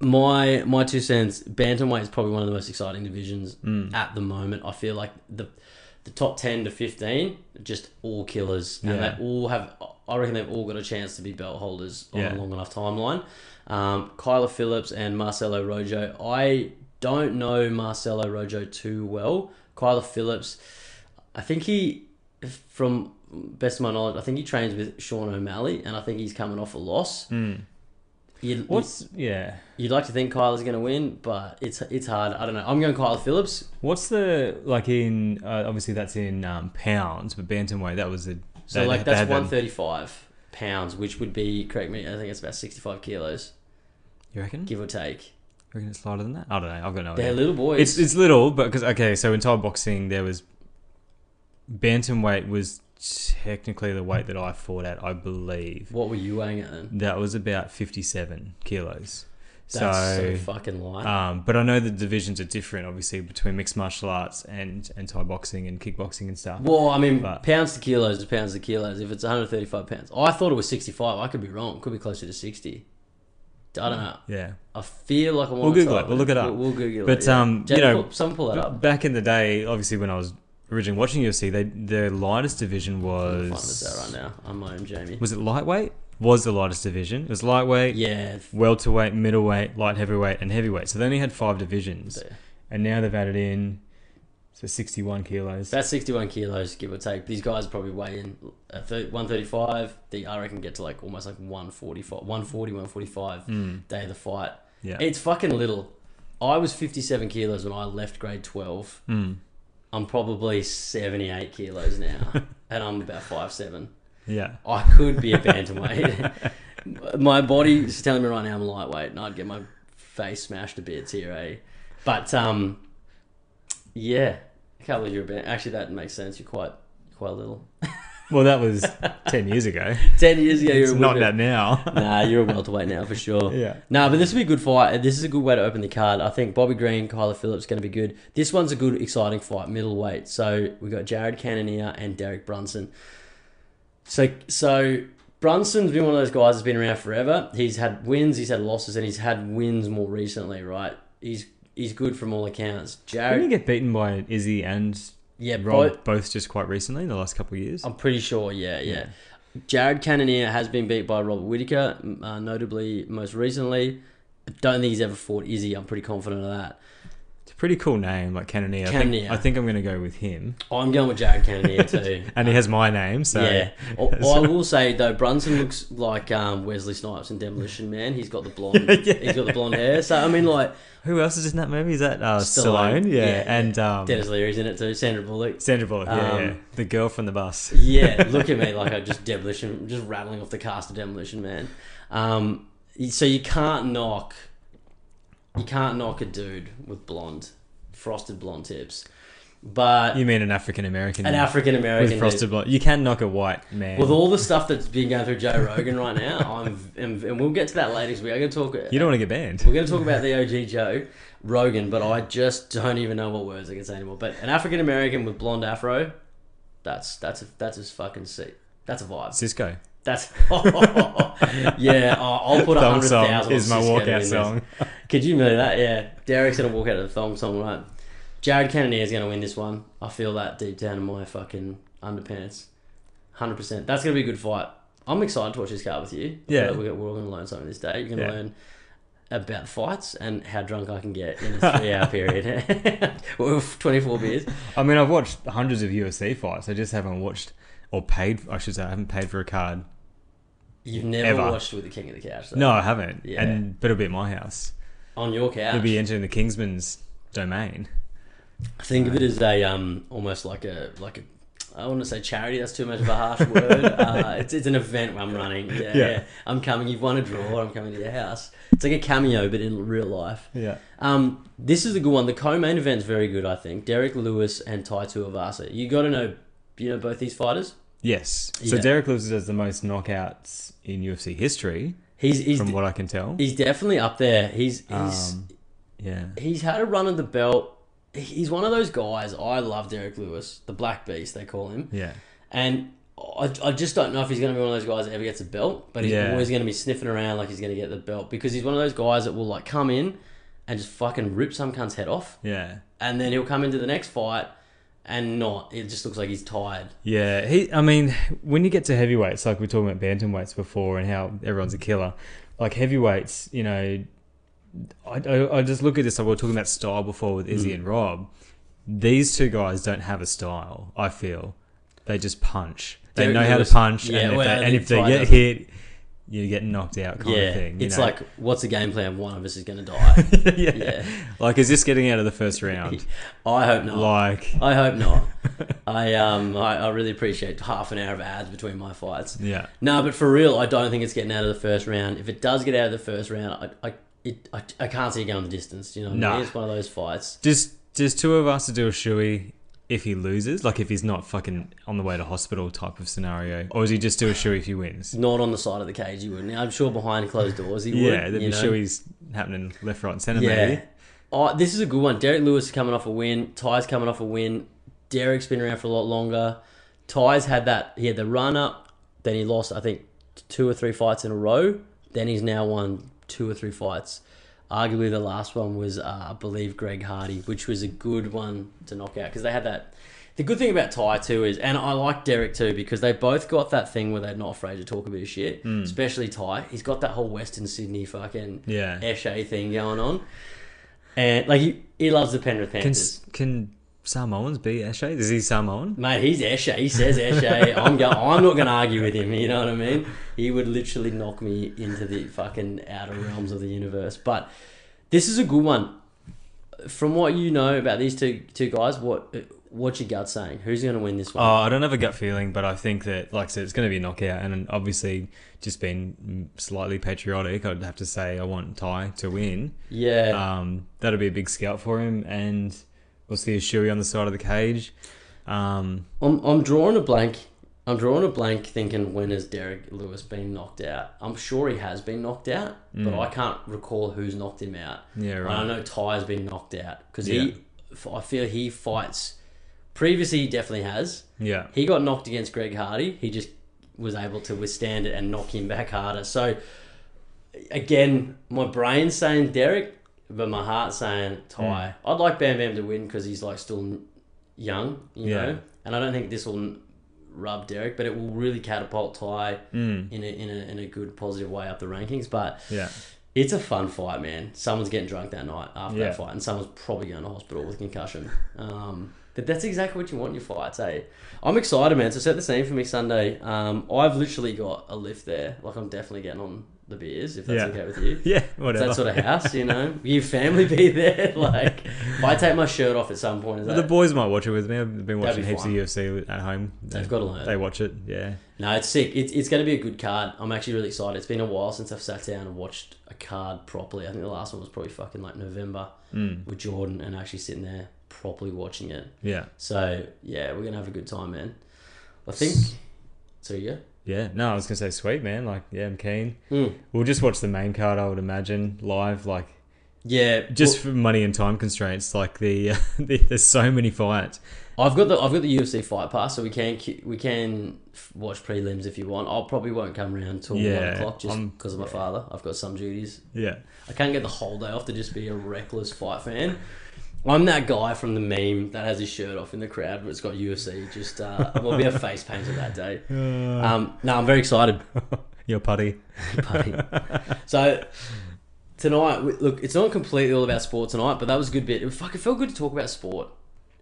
My my two cents. Bantamweight is probably one of the most exciting divisions Mm. at the moment. I feel like the the top ten to fifteen just all killers, and Yeah. they all have. I reckon they've all got a chance to be belt holders on Yeah. a long enough timeline. Um, Kyler Phillips and Marcelo Rojo. I don't know Marcelo Rojo too well. Kyler Phillips, I think he, from best of my knowledge, I think he trains with Sean O'Malley, and I think he's coming off a loss. Mm. You'd, What's yeah? you'd like to think Kyler's going to win, but it's it's hard. I don't know. I'm going Kyler Phillips. What's the like in? Uh, obviously, that's in um, pounds, but bantamweight that was the. So they- like they that's had that- one thirty five pounds, which would be correct me. I think it's about sixty five kilos, You reckon? give or take. You reckon it's lighter than that? I don't know. I've got no They're idea. little boys. It's it's little, but because okay, so in Thai boxing there was bantamweight was technically the weight that I fought at, I believe. what were you weighing at then? That was about fifty-seven kilos. That's so, so, fucking light. um, but I know the divisions are different, obviously, between mixed martial arts and and Thai boxing and kickboxing and stuff. Well, I mean, But- pounds to kilos is pounds to kilos. If it's 135 pounds, I thought it was 65. I could be wrong. Could be closer to 60. I don't know. Yeah. I feel like I want We'll to Google it. We'll look it up. We'll, we'll Google But, it. yeah. um, you know, pull- someone pull B- up. back in the day, obviously, when I was originally watching UFC, they their lightest division was find this out right now. I'm my own Jamie. was it lightweight? Was the lightest division? It was lightweight, Yeah. welterweight, middleweight, light heavyweight, and heavyweight. So they only had five divisions, there. and now they've added in so sixty-one kilos. About 61 kilos, give or take. These guys probably weigh in at 135. They, I reckon, get to like almost like 145, 140, 145 Mm, day of the fight. yeah. It's fucking little. I was 57 kilos when I left grade 12. Mm, I'm probably 78 kilos now, and I'm about five seven. yeah. I could be a bantamweight. my body's telling me right now I'm lightweight, and I'd get my face smashed to bits here, eh? But um, yeah, I can't believe you're a band. Actually, that makes sense. You're quite quite little. Well, that was ten years ago. Ten years ago, it's you're a not that now. Nah, you're a welterweight now for sure. yeah. No, but this will be a good fight. This is a good way to open the card. I think Bobby Green, Kyler Phillips going to be good. This one's a good, exciting fight, middleweight. So we've got Jared Cannonier and Derek Brunson. So, so Brunson's been one of those guys that's been around forever. He's had wins, he's had losses, and he's had wins more recently. Right? He's he's good from all accounts. Didn't you get beaten by Izzy and yeah, Rob both, both just quite recently in the last couple of years? I'm pretty sure. Yeah, yeah. Jared Cannonier has been beat by Robert Whitaker, uh, notably most recently. I don't think he's ever fought Izzy. I'm pretty confident of that. Pretty cool name, like Cannonier. I think, I think I'm going to go with him. I'm going with Jared Cannonier too. And he has my name, so yeah. I, I will say though, Brunson looks like um, Wesley Snipes in Demolition Man. He's got the blonde. He's got the blonde hair. So I mean, like Who else is in that movie? Is that uh, Stallone. Stallone? Yeah, Yeah, and um, Denis Leary's in it too. Sandra Bullock. Sandra Bullock. Yeah, Um, yeah, the girl from the bus. Yeah, look at me like I just demolition, just rattling off the cast of Demolition Man. Um, so you can't knock, you can't knock a dude with blonde, frosted blonde tips, but You mean an African American? an African American with frosted blonde? You can knock a white man. With all the stuff that's been going through Joe Rogan right now, I'm, and, and we'll get to that later. we are going to talk. you don't want to get banned. We're going to talk about the OG Joe Rogan, but I just don't even know what words I can say anymore. But an African American with blonde afro, that's that's a, that's a fucking seat. That's a vibe. Sisqó. That's yeah. I'll, I'll put a hundred thousand. is my walkout song. Could you know that? Yeah, Derek's gonna walk out of the thong song, right? Jared Cannonier is gonna win this one. I feel that deep down in my fucking underpants. Hundred percent. That's gonna be a good fight. I'm excited to watch this card with you. Yeah. we're, we're all gonna learn something this day. You're gonna Yeah. learn about fights and how drunk I can get in a three hour period. With 24 beers. I mean, I've watched hundreds of UFC fights. I just haven't watched or paid. I should say, I haven't paid for a card. You've never Ever. watched with the King of the Couch, though. No, I haven't. Yeah. And but it'll be at my house. On your couch. It'll be entering the Kingsman's domain. Think of it as a um, almost like a like a. I want to say charity. That's too much of a harsh word. Uh, it's, it's an event I'm running. Yeah, Yeah. yeah. I'm coming. You've won a draw. I'm coming to your house. It's like a cameo, but in real life. Yeah. Um, this is a good one. The co-main event's very good. I think Derrick Lewis and Tai Tuivasa. You got to know, you know both these fighters. Yes. So Yeah. Derek Lewis has the most knockouts in UFC history, He's he's from what I can tell. he's definitely up there. He's he's Um, yeah. he's had a run of the belt. He's one of those guys. I love Derrick Lewis, the Black Beast they call him. Yeah. And I, I just don't know if he's going to be one of those guys that ever gets a belt, but he's Yeah. always going to be sniffing around like he's going to get the belt because he's one of those guys that will like come in and just fucking rip some cunt's head off, Yeah. and then he'll come into the next fight and not. It just looks like he's tired. Yeah, he. I mean, when you get to heavyweights, like we were talking about bantamweights before, and how everyone's a killer. Like heavyweights, you know, I, I, I just look at this. Like we were talking about style before with Izzy mm. and Rob. These two guys don't have a style. I feel they just punch. They Derek know how to punch, yeah, and if well, they, and if they get hit, you get knocked out, kind yeah, of thing. you it's know? like what's the game plan? One of us is going to die. yeah. yeah. like is this getting out of the first round? I hope not. like, I hope not. I um I, I really appreciate half an hour of ads between my fights. yeah, No, but for real, I don't think it's getting out of the first round. If it does get out of the first round, I I it, I, I can't see it going the distance. You know, what I mean? it's one of those fights. Just just two of us to do a shoey if he loses, like if he's not fucking on the way to hospital type of scenario, or is he just do a if he wins? Not on the side of the cage, you wouldn't. I'm sure behind closed doors he would. Yeah, there'd you be shoeys happening left, right, and centre. Yeah. Maybe. Oh, this is a good one. Derrick Lewis is coming off a win. Tai's coming off a win. Derrick's been around for a lot longer. Tai's had that. He had the run up. Then he lost, I think, two or three fights in a row. Then he's now won two or three fights. Arguably, the last one was, uh, I believe, Greg Hardy, which was a good one to knock out because they had that. The good thing about Tai too is, and I like Derrick too because they both got that thing where they're not afraid to talk a bit of shit. Especially Tai, he's got that whole Western Sydney fucking Yeah. Eshe thing going on. And like he, he loves the Penrith Can Panthers. can Samoans be Eshe? Is he Samoan? Mate, he's Eshe. He says Eshe. I'm go- I'm not going to argue with him. You know what I mean? He would literally knock me into the fucking outer realms of the universe. But this is a good one. From what you know about these two two guys, what what's your gut saying? Who's going to win this Oh, one? I don't have a gut feeling, but I think that, like I said, it's going to be a knockout, and obviously, just being slightly patriotic, I'd have to say I want Tai to win. yeah, Um, that'll be a big scout for him, and we'll see a shoey on the side of the cage. Um, I'm I'm drawing a blank. I'm drawing a blank, thinking when has Derrick Lewis been knocked out? I'm sure he has been knocked out, but I can't recall who's knocked him out. yeah, And I right. know Tai's been knocked out because Yeah. he, I feel he fights. Previously, he definitely has. Yeah, He got knocked against Greg Hardy. He just was able to withstand it and knock him back harder. So, again, my brain's saying Derrick, but my heart's saying Tai. Hmm. I'd like Bam Bam to win because he's like still young, you Yeah. know. And I don't think this will rub Derrick, but it will really catapult Tai Mm. in a, in a in a good positive way up the rankings. But yeah, it's a fun fight, man. Someone's getting drunk that night after Yeah. that fight, and someone's probably going to hospital with concussion. Um, but that's exactly what you want in your fights, eh? I'm excited, man. So set the scene for me Sunday. Um, I've literally got a lift there. Like I'm definitely getting on the beers if that's Yeah. okay with you. yeah. It's Whatever. that sort of house, you know. Your family be there. Like, if I take my shirt off at some point, that the boys might watch it with me. I've been watching be heaps of UFC at home. They've got to learn. They watch it. Yeah. No, it's sick. It's, it's going to be a good card. I'm actually really excited. It's been a while since I've sat down and watched a card properly. I think the last one was probably fucking like November Mm. with Jordan and actually sitting there properly watching it. Yeah. So yeah, we're gonna have a good time, man. I think. So go. Yeah. No, I was gonna say sweet man. Like, yeah, I'm keen. Mm. We'll just watch the main card. I would imagine live. Like, Yeah, just for money and time constraints. Like the, the there's so many fights. I've got the I've got the UFC fight pass, so we can we can watch prelims if you want. I'll probably won't come around till one o'clock just because of my father. I've got some duties. Yeah. I can't get the whole day off to just be a reckless fight fan. I'm that guy from the meme that has his shirt off in the crowd, but it's got UFC. Just uh, I'm gonna be a face painter that day. Um, no, I'm very excited. Your putty. putty. so tonight, look, it's not completely all about sport tonight, but that was a good bit. It fucking felt good to talk about sport.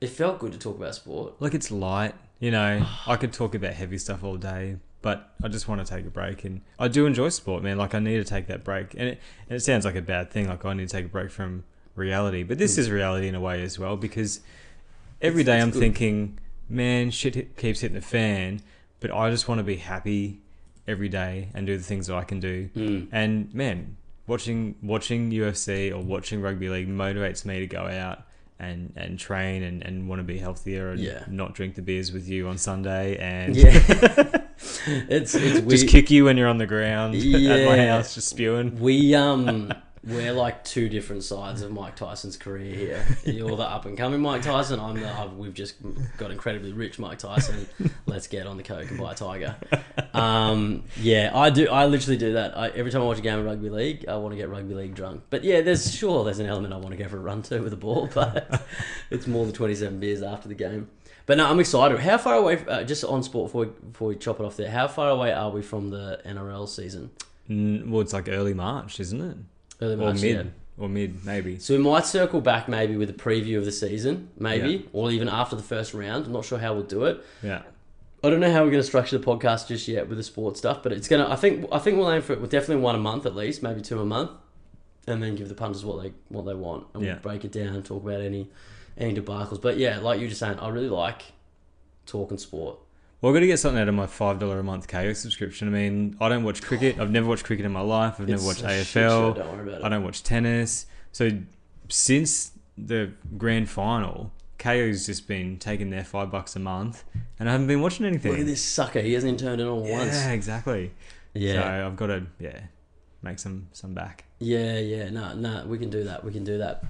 It felt good to talk about sport. Like it's light, you know. I could talk about heavy stuff all day, but I just want to take a break, and I do enjoy sport, man. Like I need to take that break, and it and it sounds like a bad thing. Like I need to take a break from reality, but this is reality in a way as well because every day I'm good. thinking, man, shit hit, keeps hitting the fan, but I just want to be happy every day and do the things that I can do. Mm. And man, watching watching UFC or watching rugby league motivates me to go out and, and train and, and want to be healthier and Yeah. not drink the beers with you on Sunday and Yeah, it's it's just kick you when you're on the ground at my house just spewing. we um we're like two different sides of Mike Tyson's career here. You're the up and coming Mike Tyson. I'm the I've, we've just got incredibly rich Mike Tyson. Let's get on the coke and buy a tiger. Um, yeah, I do. I literally do that. I, every time I watch a game of rugby league, I want to get rugby league drunk. But yeah, there's sure there's an element I want to go for a run to with the ball, but it's more than 27 beers after the game. But no, I'm excited. How far away? Uh, just on sport before we, before we chop it off there. How far away are we from the NRL season? Well, it's like early March, isn't it? Early Or mid, yeah. or mid maybe. So we might circle back maybe with a preview of the season, maybe, Yeah. or even after the first round. I'm not sure how we'll do it. Yeah, I don't know how we're going to structure the podcast just yet with the sports stuff, but it's gonna. I think. I think we'll aim for it. We'll definitely one a month at least, maybe two a month, and then give the punters what they what they want, and Yeah. we'll break it down, talk about any any debacles. But yeah, like you were just saying, I really like talking sport. Well, I've got to get something out of my five dollar a month Kayo subscription. I mean, I don't watch cricket. I've never watched cricket in my life. I've never watched a shit show, AFL. Don't worry about it. I don't watch tennis. So since the grand final, Kayo's just been taking their five bucks a month, and I haven't been watching anything. Look at this sucker. He hasn't turned it on Yeah, once. Yeah, exactly. Yeah. So I've got to yeah make some some back. Yeah, yeah, no, no, we can do that. We can do that.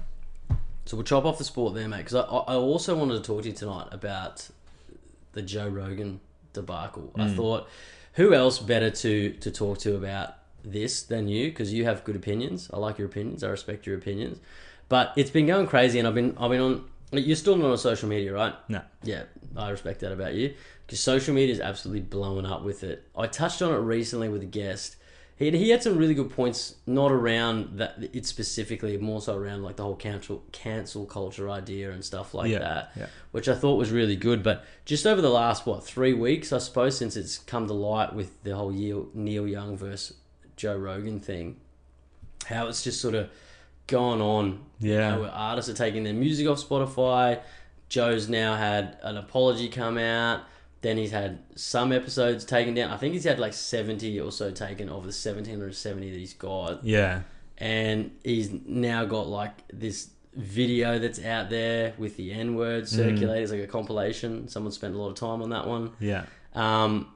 So we'll chop off the sport there, mate. Because I, I also wanted to talk to you tonight about the Joe Rogan debacle. I hmm. thought, who else better to to talk to about this than you? Because you have good opinions. I like your opinions. I respect your opinions. But it's been going crazy, and I've been I've been on. You're still not on social media, right? No. Yeah, I respect that about you because social media is absolutely blowing up with it. I touched on it recently with a guest. He, he had some really good points, not around that it specifically, more so around like the whole cancel cancel culture idea and stuff like Yeah, that, yeah. which I thought was really good. But just over the last what three weeks, I suppose, since it's come to light with the whole Neil, Neil Young versus Joe Rogan thing, how it's just sort of gone on Yeah. you know, artists are taking their music off Spotify. Joe's now had an apology come out. Then he's had some episodes taken down. I think he's had like 70 or so taken of the 1770 that he's got. Yeah. And he's now got like this video that's out there with the N word circulating. It's like a compilation. Someone spent a lot of time on that one. Yeah. Um,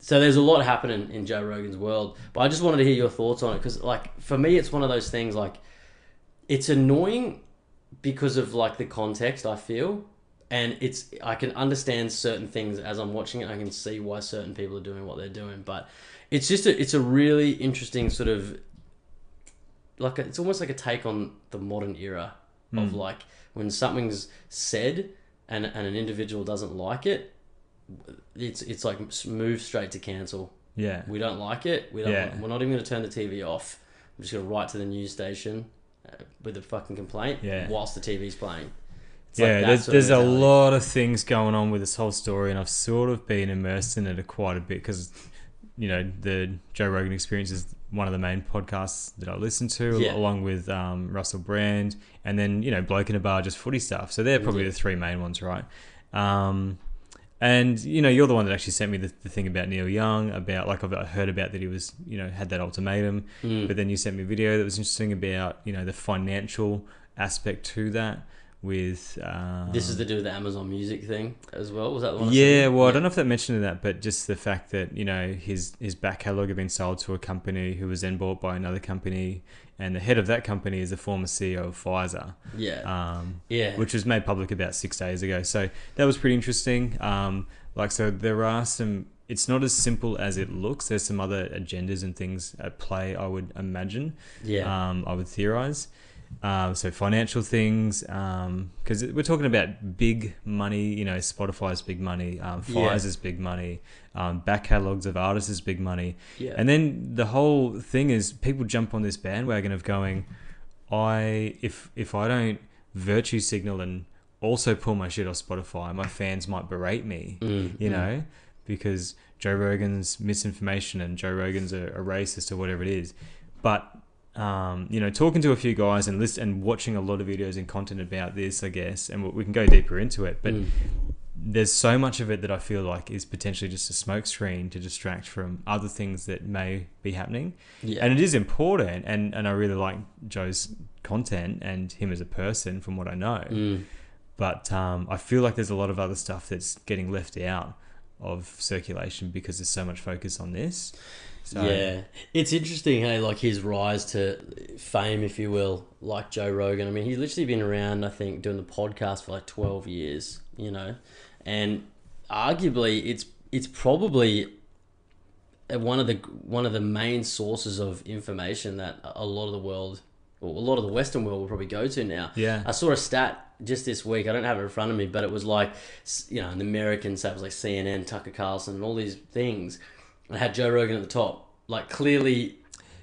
so there's a lot happening in Joe Rogan's world, but I just wanted to hear your thoughts on it because, like, for me, it's one of those things. Like, it's annoying because of like the context. I feel, and it's I can understand certain things as I'm watching it. I can see why certain people are doing what they're doing, but it's just a, it's a really interesting sort of like a, it's almost like a take on the modern era of like when something's said and and an individual doesn't like it it's it's like move straight to cancel. Yeah. We don't like it. We don't. Yeah. We're not even going to turn the TV off. I'm just going to write to the news station uh, with a fucking complaint Yeah. whilst the TV's playing. It's yeah, that there's, there's a lot of things going on with this whole story, and I've sort of been immersed in it quite a bit because, you know, the Joe Rogan Experience is one of the main podcasts that I listen to, Yeah. along with um, Russell Brand, and then you know, Bloke in a Bar, just footy stuff. So they're probably Yeah. the three main ones, right? Um, and you know, you're the one that actually sent me the, the thing about Neil Young, about like I've heard about that he was, you know, had that ultimatum, Mm. but then you sent me a video that was interesting about you know the financial aspect to that with um, This is to do with the Amazon Music thing as well. Was that the one? I yeah well i don't know if that mentioned that but just the fact that you know his his back catalog had been sold to a company who was then bought by another company and the head of that company is the former ceo of pfizer Yeah. um, yeah. which was made public about six days ago so that was pretty interesting um, like so there are some it's not as simple as it looks there's some other agendas and things at play i would imagine yeah. um, I would theorize. Um, so financial things, because we're talking about big money. You know, Spotify's big money, um, Yeah. Pfizer's big money, um, back catalogs of artists is big money, Yeah. and then the whole thing is people jump on this bandwagon of going, I if if I don't virtue signal and also pull my shit off Spotify, my fans might berate me. Mm, You mm. know, because Joe Rogan's misinformation and Joe Rogan's a, a racist or whatever it is, but um, you know, talking to a few guys and list and watching a lot of videos and content about this, I guess, and we- can go deeper into it. But Mm. there's so much of it that I feel like is potentially just a smokescreen to distract from other things that may be happening. yeah. And it is important, and, and I really like Joe's content and him as a person from what I know. Mm. But um, I feel like there's a lot of other stuff that's getting left out of circulation because there's so much focus on this. So, Yeah, it's interesting, hey, like his rise to fame, if you will, like Joe Rogan. I mean, he's literally been around, I think, doing the podcast for like twelve years, you know, and arguably, it's it's probably one of the one of the main sources of information that a lot of the world, or a lot of the Western world, will probably go to now. Yeah. I saw a stat just this week. I don't have it in front of me, but it was like, you know, the American, so it was like CNN, Tucker Carlson, and all these things. And had Joe Rogan at the top, like clearly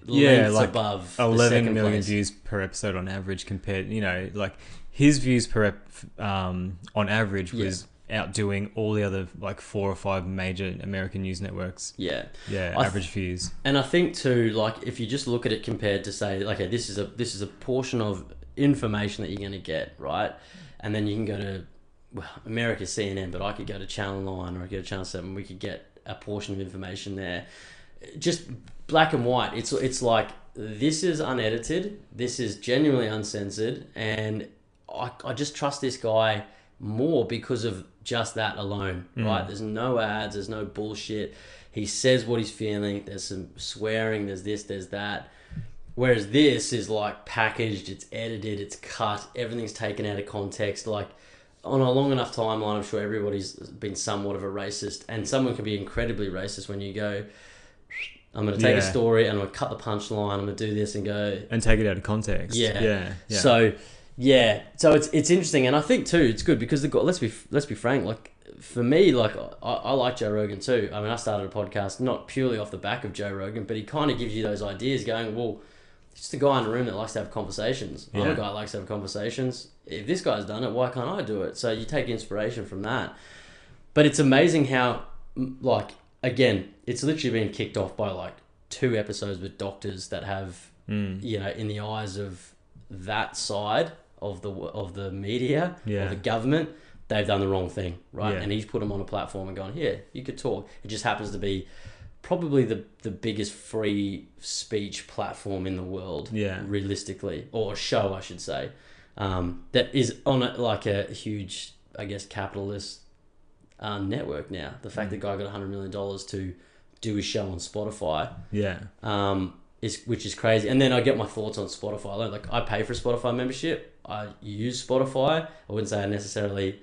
Yeah, like above the 11 second million place. views per episode on average compared, you know, like his views per ep, um, on average was outdoing all the other like four or five major American news networks. Yeah, Yeah, I th- average views. and I think too, like if you just look at it compared to say, okay, this is a this is a portion of information that you're going to get, right? And then you can go to well, America's CNN, but I could go to Channel Nine or I could go to Channel Seven. We could get a portion of information there, just black and white. It's it's like this is unedited, this is genuinely uncensored, and I I just trust this guy more because of just that alone, mm. right? There's no ads, there's no bullshit. He says what he's feeling. There's some swearing. There's this. There's that. Whereas this is like packaged, it's edited, it's cut, everything's taken out of context. Like on a long enough timeline, I'm sure everybody's been somewhat of a racist, and someone can be incredibly racist when you go. I'm going to take a story and I'm going to cut the punchline. I'm going to do this and go. And take it out of context. Yeah. Yeah. yeah. So, yeah. So it's it's interesting, and I think too it's good because the. Let's be let's be frank. Like for me, like I, I like Joe Rogan too. I mean, I started a podcast not purely off the back of Joe Rogan, but he kind of gives you those ideas. Going well, just a guy in a room that likes to have conversations. I'm Yeah. a guy that likes to have conversations. If this guy's done it, why can't I do it? So you take inspiration from that. But it's amazing how, like, again, it's literally been kicked off by like two episodes with doctors that have, Mm. you know, in the eyes of that side of the of the media Yeah. or the government, they've done the wrong thing, right? Yeah. And he's put them on a platform and gone, here, you could talk. It just happens to be probably the the biggest free speech platform in the world, Yeah. realistically, or show, I should say, um, that is on a, like a huge, I guess, capitalist uh, network now. The fact that guy got hundred million dollars to do his show on Spotify, Yeah. um, is which is crazy. And then I get my thoughts on Spotify. Like, like I pay for a Spotify membership. I use Spotify. I wouldn't say I necessarily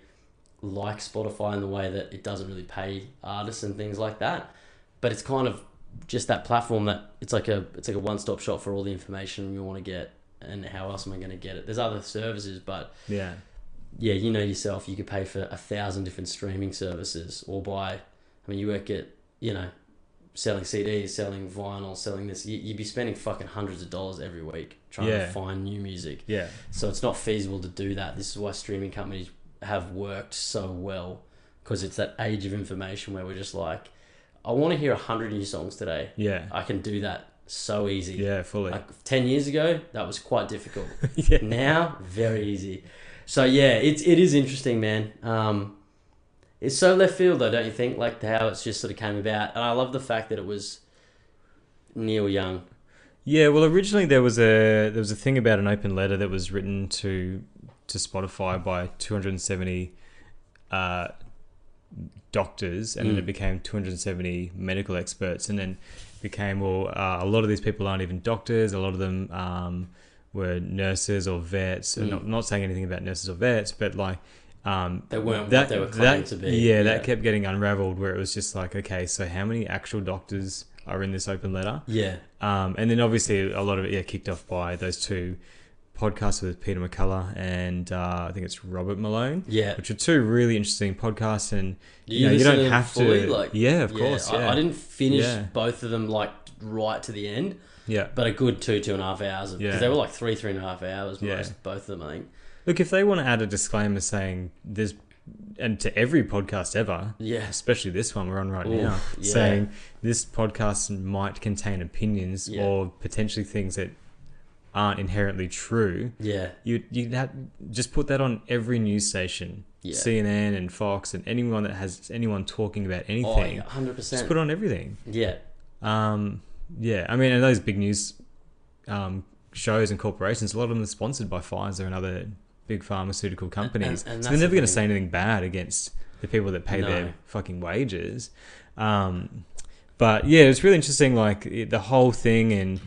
like Spotify in the way that it doesn't really pay artists and things like that. But it's kind of just that platform that it's like a it's like a one stop shop for all the information you want to get. And how else am I going to get it? There's other services, but Yeah. yeah, you know yourself, you could pay for a thousand different streaming services or buy. I mean, you work at, you know, selling CDs, selling vinyl, selling this. You, you'd be spending fucking hundreds of dollars every week trying Yeah. to find new music. Yeah. So it's not feasible to do that. This is why streaming companies have worked so well because it's that age of information where we're just like, I want to hear a hundred new songs today. Yeah. I can do that so easy. Yeah. Fully. Like 10 years ago, that was quite difficult. yeah. Now, very easy. So yeah, it's it is interesting, man. Um, it's so left field though, don't you think? Like how it's just sort of came about, and I love the fact that it was Neil Young. Yeah, well, originally there was a there was a thing about an open letter that was written to to Spotify by 270 uh, doctors, and then Mm. it became 270 medical experts, and then became well, uh, a lot of these people aren't even doctors. A lot of them um, were nurses or vets. And Mm. not not saying anything about nurses or vets, but like. Um, They weren't what they were claiming to be. Yeah, Yeah. that kept getting unraveled where it was just like, okay, so how many actual doctors are in this open letter? Yeah, Um, and then obviously a lot of it yeah kicked off by those two podcast with Peter McCullough and uh, I think it's Robert Malone, Yeah. which are two really interesting podcasts. And Do you, know, you don't have fully? to. Like, yeah, of course. I, Yeah, I didn't finish Yeah. both of them like right to the end, yeah. but a good two, two and a half hours. Because Yeah. they were like three, three and a half hours, Yeah. most, both of them, I think. Look, if they want to add a disclaimer saying there's, and to every podcast ever, Yeah. especially this one we're on right now, yeah. saying this podcast might contain opinions Yeah. or potentially things that aren't inherently true. Yeah. You you have just put that on every news station, Yeah. CNN and Fox and anyone that has anyone talking about Oh, anything. yeah, 100%. just put it on everything. yeah. Um, yeah, I mean, and those big news um, shows and corporations, a lot of them are sponsored by Pfizer and other big pharmaceutical companies. and so they're never the going to say anything bad against the people that pay No. their fucking wages. Um, but yeah, it's really interesting, like it, the whole thing, and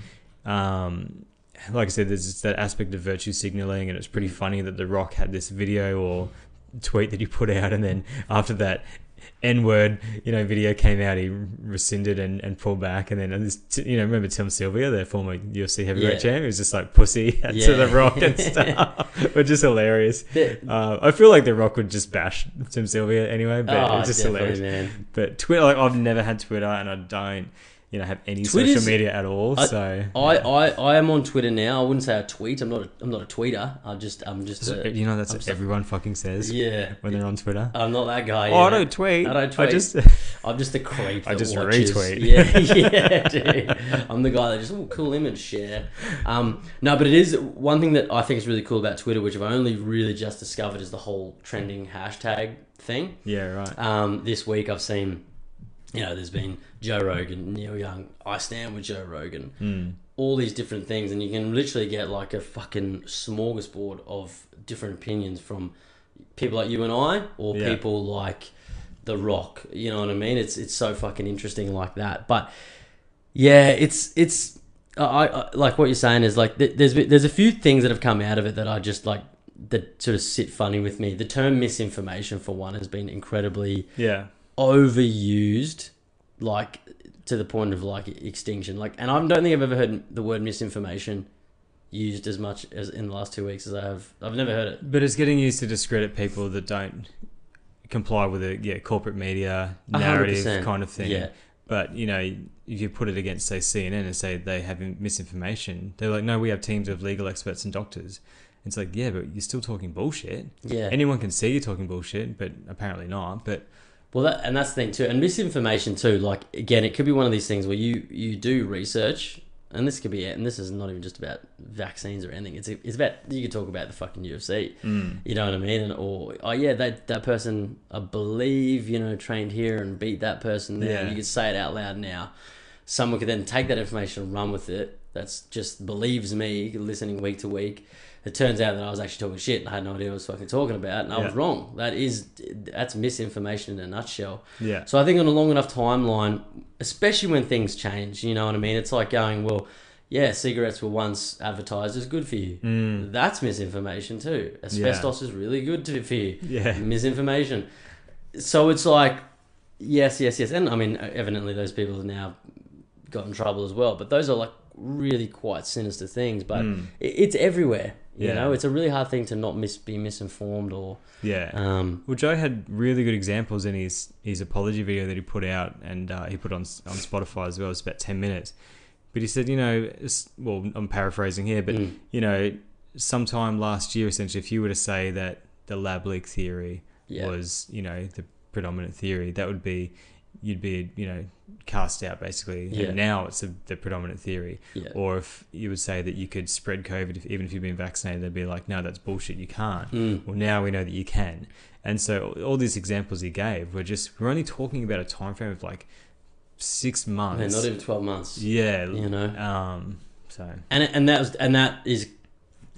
um, like I said, there's just that aspect of virtue signaling, and it's pretty funny that The Rock had this video or tweet that he put out, and then after that N word, you know, video came out, he rescinded and, and pulled back, and then and this, you know, remember Tim Sylvia, the former UFC heavyweight Yeah. champ, he was just like pussy to the Rock and stuff, which is hilarious. The- Uh, I feel like the Rock would just bash Tim Sylvia anyway, but oh, it's just hilarious. man. But Twitter, like I've never had Twitter, and I don't, you know, have any Twitter's- social media at all. I- so I, I, I am on Twitter now. I wouldn't say I tweet. I'm not. A, I'm not a tweeter. I just. I'm just. A, you know, that's I'm what so- everyone fucking says yeah. when they're on Twitter. I'm not that guy. oh, I don't tweet. I don't tweet. I just I'm just the creep. I just watches. retweet. Yeah, yeah, dude. I'm the guy that just oh, cool image share. Um, no, but it is one thing that I think is really cool about Twitter, which I've only really just discovered, is the whole trending hashtag thing. yeah, right. Um, this week I've seen, you know, there's been Joe Rogan, Neil Young, I stand with Joe Rogan, Mm. all these different things, and you can literally get like a fucking smorgasbord of different opinions from people like you and I, or Yeah. people like The Rock. You know what I mean? It's it's so fucking interesting like that. But yeah, it's it's I, I like what you're saying is like th- there's there's a few things that have come out of it that I just like that sort of sit funny with me. The term misinformation for one has been incredibly Yeah, overused, like to the point of like extinction. Like, and I don't think I've ever heard the word misinformation used as much as in the last two weeks as I have. I've never heard it. but it's getting used to discredit people that don't comply with the yeah corporate media narrative percent. kind of thing. Yeah, But you know, if you put it against say CNN and say they have misinformation, they're like, no, we have teams of legal experts and doctors. It's like, yeah, but you're still talking bullshit. yeah. Anyone can see you're talking bullshit, but apparently not. But Well, that, and that's the thing too, and misinformation too. Like again, it could be one of these things where you you do research, and this could be it. And this is not even just about vaccines or anything. It's it's about you could talk about the fucking UFC. mm, You know what I mean? And or oh yeah, that that person I believe you know trained here and beat that person there. Yeah. You could say it out loud now. Someone could then take that information and run with it. That's just believes me listening week to week. It turns out that I was actually talking shit and I had no idea what I was fucking talking about, and I was wrong. That is that's misinformation in a nutshell. yeah, So I think on a long enough timeline, especially when things change, you know what I mean? It's like going, well, yeah, cigarettes were once advertised as good for you. mm, That's misinformation too. Asbestos is really good to, for you. yeah, Misinformation. So it's like, yes, yes, yes. And I mean, evidently those people have now got in trouble as well. But those are like really quite sinister things. But Mm. it's everywhere. You Yeah. know, it's a really hard thing to not mis- be misinformed or. yeah. Um, Well, Joe had really good examples in his, his apology video that he put out, and uh, he put on on Spotify as well. It's about ten minutes, but he said, you know, well, I'm paraphrasing here, but mm, you know, sometime last year, essentially, if you were to say that the lab leak theory yeah. was, you know, the predominant theory, that would be, you'd be, you know, cast out basically. Yeah. And now it's a, the predominant theory. Yeah. Or if you would say that you could spread COVID if, even if you've been vaccinated, they'd be like, no, that's bullshit. You can't. Mm. Well, now we know that you can. And so all these examples he gave were just we're only talking about a time frame of like six Man, months. not even 12 months. yeah. You know? Um. So and and that was and that is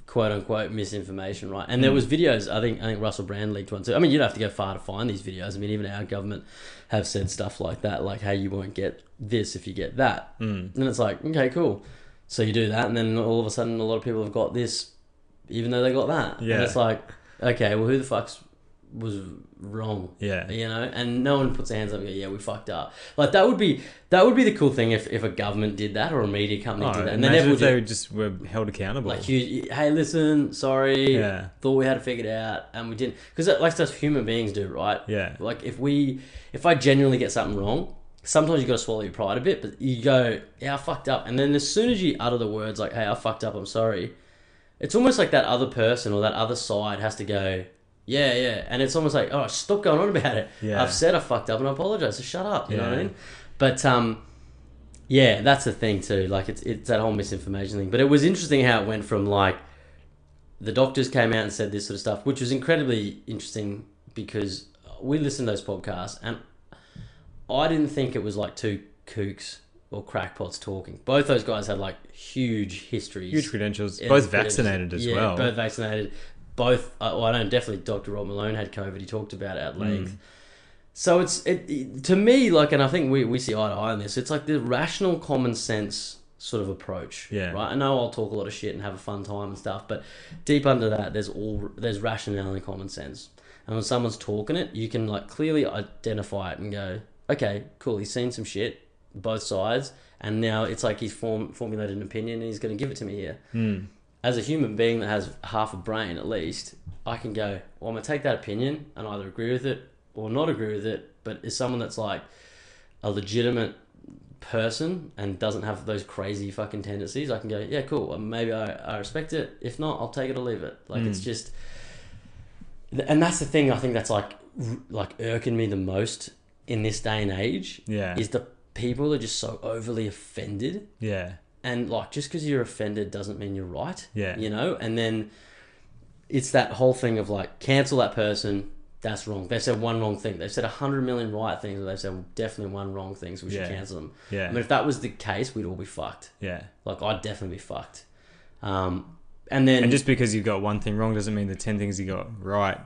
quote unquote misinformation, right? And there Mm. was videos. I think I think Russell Brand leaked one too. I mean, you'd have to go far to find these videos. I mean, even our government have said stuff like that, like, "Hey, you won't get this if you get that." mm, And it's like, okay, cool. So you do that, and then all of a sudden, a lot of people have got this, even though they got that. Yeah. And it's like, okay, well, who the fuck's was wrong. Yeah. You know, and no one puts their hands up and go, yeah, we fucked up. Like that would be that would be the cool thing if, if a government did that or a media company Oh, did that, and then imagine everyone if they were just were held accountable. like, you, hey, listen, sorry, Yeah. thought we had to figure it figured out, and we didn't, because like that's human beings do, right? Yeah. Like if we, if I genuinely get something wrong, sometimes you got to swallow your pride a bit, but you go, yeah, I fucked up, and then as soon as you utter the words like, hey, I fucked up, I'm sorry, it's almost like that other person or that other side has to go, yeah, yeah, and it's almost like, oh, stop going on about it. Yeah. I've said I fucked up and I apologize, so shut up. You know what I mean? But um, yeah, that's the thing too. Like it's it's that whole misinformation thing. But it was interesting how it went from like the doctors came out and said this sort of stuff, which was incredibly interesting because we listened to those podcasts and I didn't think it was like two kooks or crackpots talking. Both those guys had like huge histories. Huge credentials. Both vaccinated as yeah, well. Both vaccinated. Both. Uh, well, I don't know definitely Dr. Rob Malone had COVID. He talked about it Mm. at length. So it's it, it- to me like, and I think we, we see eye to eye on this. It's like the rational, common sense sort of approach. Yeah. Right. I know I'll talk a lot of shit and have a fun time and stuff, but deep under that, there's all there's rationality and common sense. And when someone's talking it, you can like clearly identify it and go, okay, cool. He's seen some shit, both sides, and now it's like he's form, formulated an opinion and he's going to give it to me here Mm. As a human being that has half a brain at least, I can go, well, I'm gonna take that opinion and either agree with it or not agree with it. But is someone that's like a legitimate person and doesn't have those crazy fucking tendencies, I can go, yeah, cool. Maybe I, I respect it. If not, I'll take it or leave it. Like it's Mm. just, and that's the thing. I think that's like like irking me the most in this day and age Yeah. is the people are just so overly offended yeah. And like just because you're offended doesn't mean you're right Yeah. you know and then it's that whole thing of like cancel that person that's wrong they've said one wrong thing they've said a hundred million right things they've said definitely one wrong thing so we should Yeah. cancel them Yeah. i mean if that was the case we'd all be fucked yeah. like i'd definitely be fucked um and then And just because you've got one thing wrong doesn't mean the 10 things you got right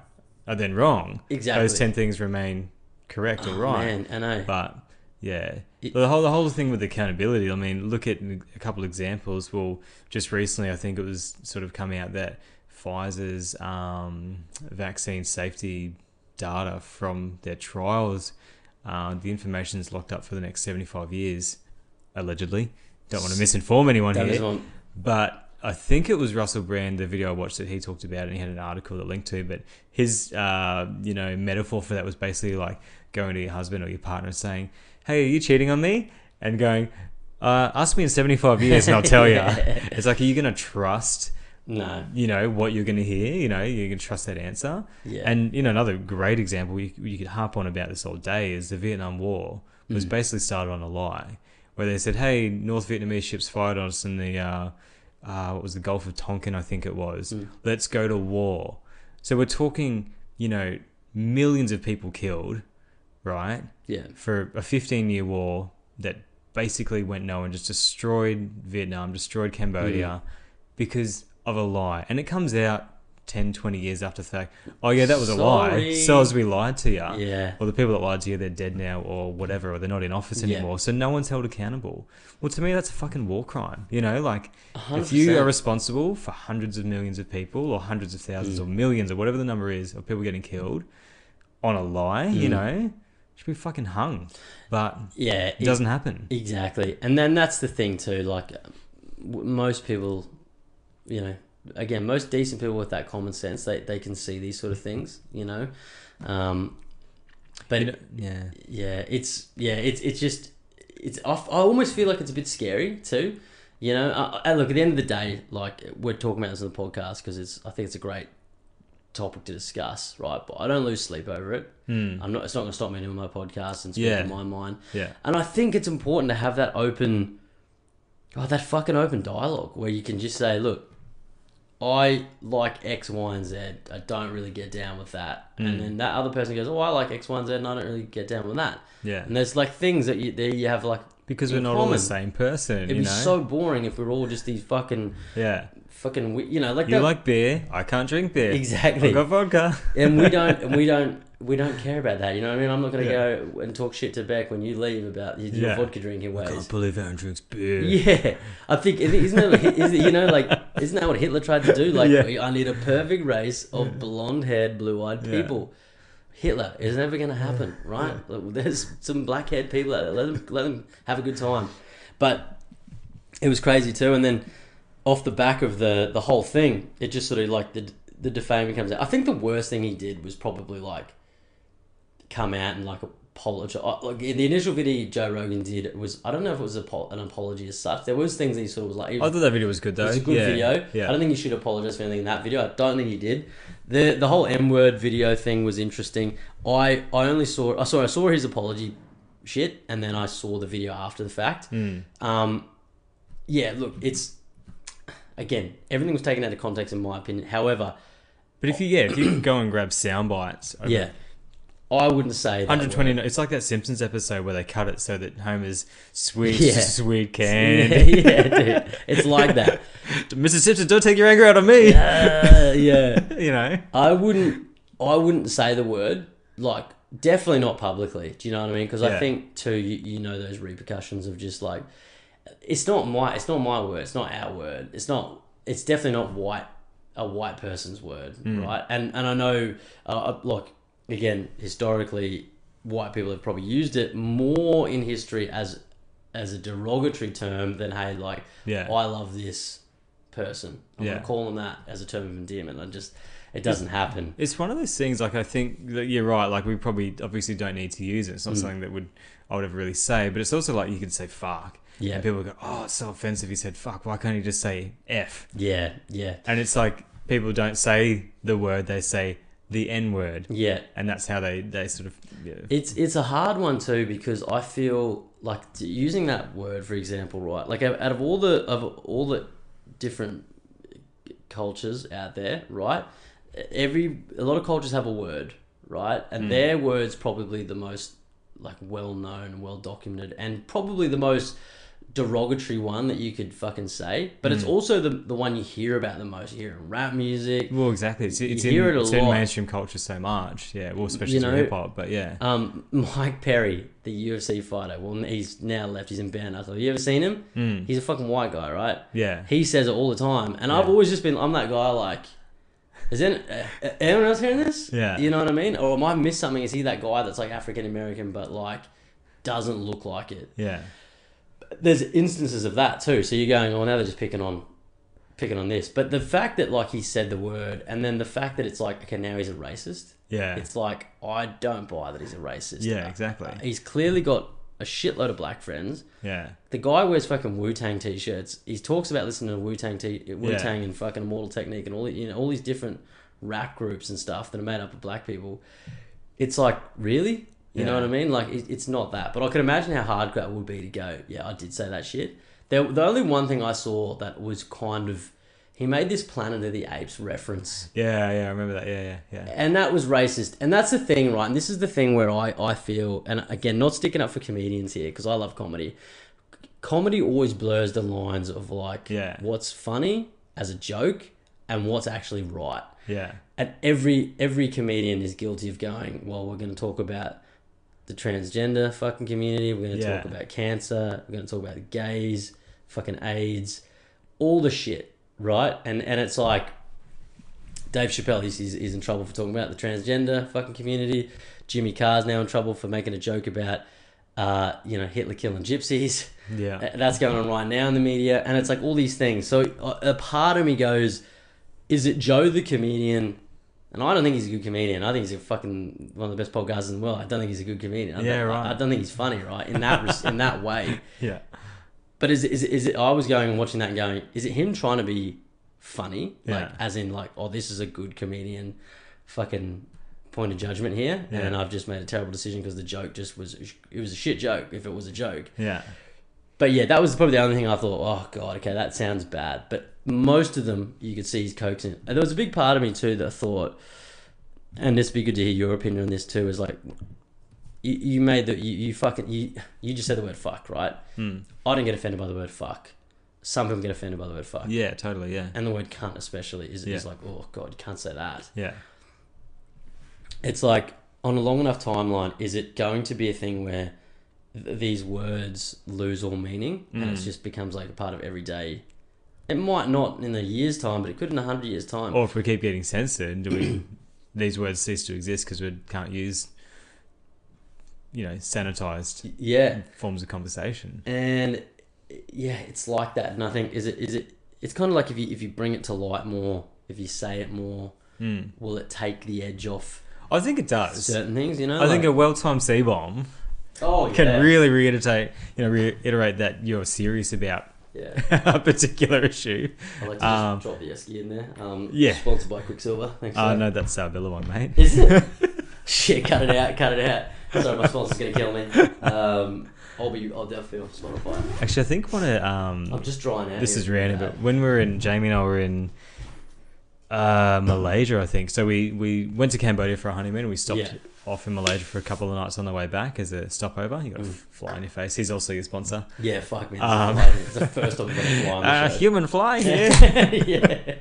are then wrong. Exactly. Those 10 things remain correct or Oh, right. man i know But yeah, It- the whole the whole thing with accountability. I mean, look at a couple examples. Well, just recently, I think it was sort of coming out that Pfizer's um, vaccine safety data from their trials, uh, the information is locked up for the next seventy five years, allegedly. Don't want to misinform anyone that here, one but I think it was Russell Brand, the video I watched that he talked about, and he had an article that linked to. But his, uh, you know, metaphor for that was basically like going to your husband or your partner and saying, "Hey, are you cheating on me?" and going, uh, "Ask me in seventy five years, and I'll tell you." It's like, are you going to trust, no you know, what you're going to hear? You know, you're going to trust that answer. yeah And you know, another great example you, you could harp on about this all day is the Vietnam War was Mm. basically started on a lie, where they said, "Hey, North Vietnamese ships fired on us in the uh, uh, what was the Gulf of Tonkin, I think it was. Mm. Let's go to war." So we're talking, you know, millions of people killed, right, yeah for a 15 year war that basically went nowhere and just destroyed Vietnam, destroyed Cambodia Mm. because of a lie. And it comes out 10, 20 years after the fact. Oh, yeah, that was a lie. Sorry. So as we lied to you. yeah Or the people that lied to you, they're dead now or whatever, or they're not in office Yeah. anymore. So no one's held accountable. Well, to me, that's a fucking war crime. You know, like A hundred if you are responsible for hundreds of millions of people or hundreds of thousands Mm. or millions or whatever the number is of people getting killed on a lie, you Mm. know, should be fucking hung. But yeah it doesn't happen. Exactly, and then that's the thing too. Like most people, you know, again, most decent people with that common sense, they they can see these sort of things, you know. Um, but You know- yeah. yeah, it's yeah, it's it's just it's. I almost feel like it's a bit scary too. You know, uh, and look at the end of the day, like we're talking about this on the podcast because it's. I think it's a great topic to discuss, right? But I don't lose sleep over it. Hmm. I'm not. It's not going to stop me doing my podcast and speaking Yeah. my mind. Yeah. And I think it's important to have that open, oh, that fucking open dialogue where you can just say, look, I like X, Y, and Z. I don't really get down with that. Mm. And then that other person goes, oh, I like X, Y, and Z, and I don't really get down with that. Yeah. And there's like things that you there you have like. Because we're not all common. the same person, It'd be know? so boring if we we're all just these fucking, yeah. fucking, we- you know, like You that. like beer, I can't drink beer. exactly. I've got vodka. and we don't, and we don't, we don't care about that. You know what I mean? I'm not going to Yeah. go and talk shit to Beck when you leave about your, Yeah. vodka drinking I ways. can't believe Aaron drinks beer. Yeah, I think isn't that what, it, you know like isn't that what Hitler tried to do? Like Yeah. I need a perfect race of blonde-haired, blue-eyed Yeah. people. Hitler is never going to happen, right? Look, There's some black haired people out there. Let them, let them have a good time. But it was crazy too. And then off the back of the, the whole thing, it just sort of like the, the defaming comes out. I think the worst thing he did was probably like come out and like apologize. uh, Like in the initial video Joe Rogan did, it was I don't know if it was an apology as such. There was things that he sort of was like. he I thought that video was good though. it was a good yeah, video. Yeah. I don't think you should apologize for anything in that video. I don't think he did. The The whole M word video thing was interesting. I I only saw I saw I saw his apology shit, and then I saw the video after the fact. Hmm. Um, yeah, look, it's again everything was taken out of context in my opinion. However, But if you yeah, if you can go and grab sound bites, over yeah, I wouldn't say that 120. word. It's like that Simpsons episode where they cut it so that Homer's sweet, Yeah. sweet candy. yeah, dude, it's like that. Mrs. Simpson, don't take your anger out on me. Uh, yeah. you know. I wouldn't. I wouldn't say the word. Like, definitely not publicly. Do you know what I mean? Because I Yeah. think too, you, you know those repercussions of just like, it's not my. It's not my word. It's not our word. It's not. It's definitely not white. A white person's word, right? And and I know, uh, like again, historically, white people have probably used it more in history as as a derogatory term than hey, like, Yeah. I love this person. I'm Yeah. gonna call them that as a term of endearment. I just it doesn't happen. It's one of those things. Like I think that you're right. Like we probably obviously don't need to use it. It's not Mm. something that would I would ever really say. But it's also like you could say fuck. Yeah. And people go, oh, it's so offensive. He said fuck. Why can't he just say f? Yeah, yeah, And it's like people don't say the word. They say the n word. yeah. And that's how they they sort of yeah. It's it's a hard one too because I feel like using that word for example, right? Like out out of all the of all the different cultures out there, right? Every a lot of cultures have a word, right? And mm. their word's probably the most like well known, well documented, and probably the most derogatory one that you could fucking say. But it's also the the one you hear about the most. You hear in rap music. Well, exactly. It's, it's, in, hear it a it's in mainstream culture so much. Yeah. Well, especially You know, hip hop. But yeah. Um, Mike Perry, the UFC fighter. Well, he's now left. He's in bare knuckle. Have you ever seen him? He's a fucking white guy, right? Yeah. He says it all the time, and I've always just been. I'm that guy. Like, is any, uh, anyone else hearing this? Yeah. You know what I mean? Or am I miss something? Is he that guy that's like African American, but like doesn't look like it? Yeah. There's instances of that too. So you're going, oh, now they're just picking on, picking on this. But the fact that like he said the word, and then the fact that it's like, okay, now he's a racist. Yeah. It's like I don't buy that he's a racist. Yeah, exactly. Uh, he's clearly got a shitload of black friends. Yeah. The guy wears fucking Wu Tang t-shirts. He talks about listening to Wu Tang t Wu Tang and fucking Immortal Technique and all you know all these different rap groups and stuff that are made up of black people. It's like really, you know what I mean? Like it, it's not that, but I can imagine how hard that would be to go. Yeah, I did say that shit. There, the only one thing I saw that was kind of he made this Planet of the Apes reference Yeah. Yeah. I remember that. Yeah. Yeah. Yeah. and that was racist and that's the thing right and this is the thing where i, I feel and again not sticking up for comedians here because i love comedy comedy always blurs the lines of like Yeah. what's funny as a joke and what's actually right Yeah. and every every comedian is guilty of going well we're going to talk about the transgender fucking community we're going to Yeah. talk about cancer we're going to talk about gays fucking aids all the shit right and and it's like Dave Chappelle, he's, he's, he's in trouble for talking about the transgender fucking community. Jimmy Carr's now in trouble for making a joke about, uh, you know, Hitler killing gypsies. Yeah. That's going on right now in the media. And it's like all these things. So a part of me goes, is it Joe the comedian? And I don't think he's a good comedian. I think he's a fucking one of the best podcasters in the world. I don't think he's a good comedian. I Yeah, right. I, I don't think he's funny, right? In that in that way. Yeah. But is it, is is it? I was going and watching that and going, is it him trying to be funny? Like, Yeah. as in, like, oh, this is a good comedian, fucking point of judgment here, and I've just made a terrible decision because the joke just was, it was a shit joke if it was a joke. Yeah. But yeah, that was probably the only thing I thought, oh god, okay, that sounds bad. But most of them, you could see he's coaxing. And there was a big part of me too that thought, and this would be good to hear your opinion on this too, is like, you, you made the, you, you fucking, you, you just said the word fuck, right? Hmm. I don't get offended by the word fuck. Some people get offended by the word fuck. Yeah. Totally. Yeah. And the word cunt especially is, is like, oh god, you can't say that. Yeah. It's like, on a long enough timeline, is it going to be a thing where th- these words lose all meaning and Mm. it just becomes like a part of everyday? It might not in a year's time, but it could in a hundred years' time. Or if we keep getting censored, do we these words cease to exist because we can't use, you know, sanitized Yeah, forms of conversation. and yeah, it's like that. And I think is it is it it's kind of like if you if you bring it to light more, if you say it more, Mm. will it take the edge off I think it does. certain things? You know, I think a well-timed C bomb oh can yeah. really reiterate, you know, reiterate that you're serious about yeah. a particular issue. I like to just Um, drop the esky in there. Um, yeah. Sponsored by Quiksilver. Thanks. Oh that. no, that's uh, Billabong, mate. Is it? Shit, cut it out, cut it out. Sorry, my sponsor's gonna kill me. Um, I'll be, I'll definitely on Spotify. Actually, I think one of um, I'm just drying out. this is random, but when we were in Jamie and I were in uh, Malaysia, I think. So we we went to Cambodia for a honeymoon. and We stopped Yeah. Off in Malaysia for a couple of nights on the way back as a stopover. You got to Mm. fly in your face. He's also your sponsor. Yeah, fuck me. Um, it's the first time I've a fly on the Uh, show. human fly here. yeah.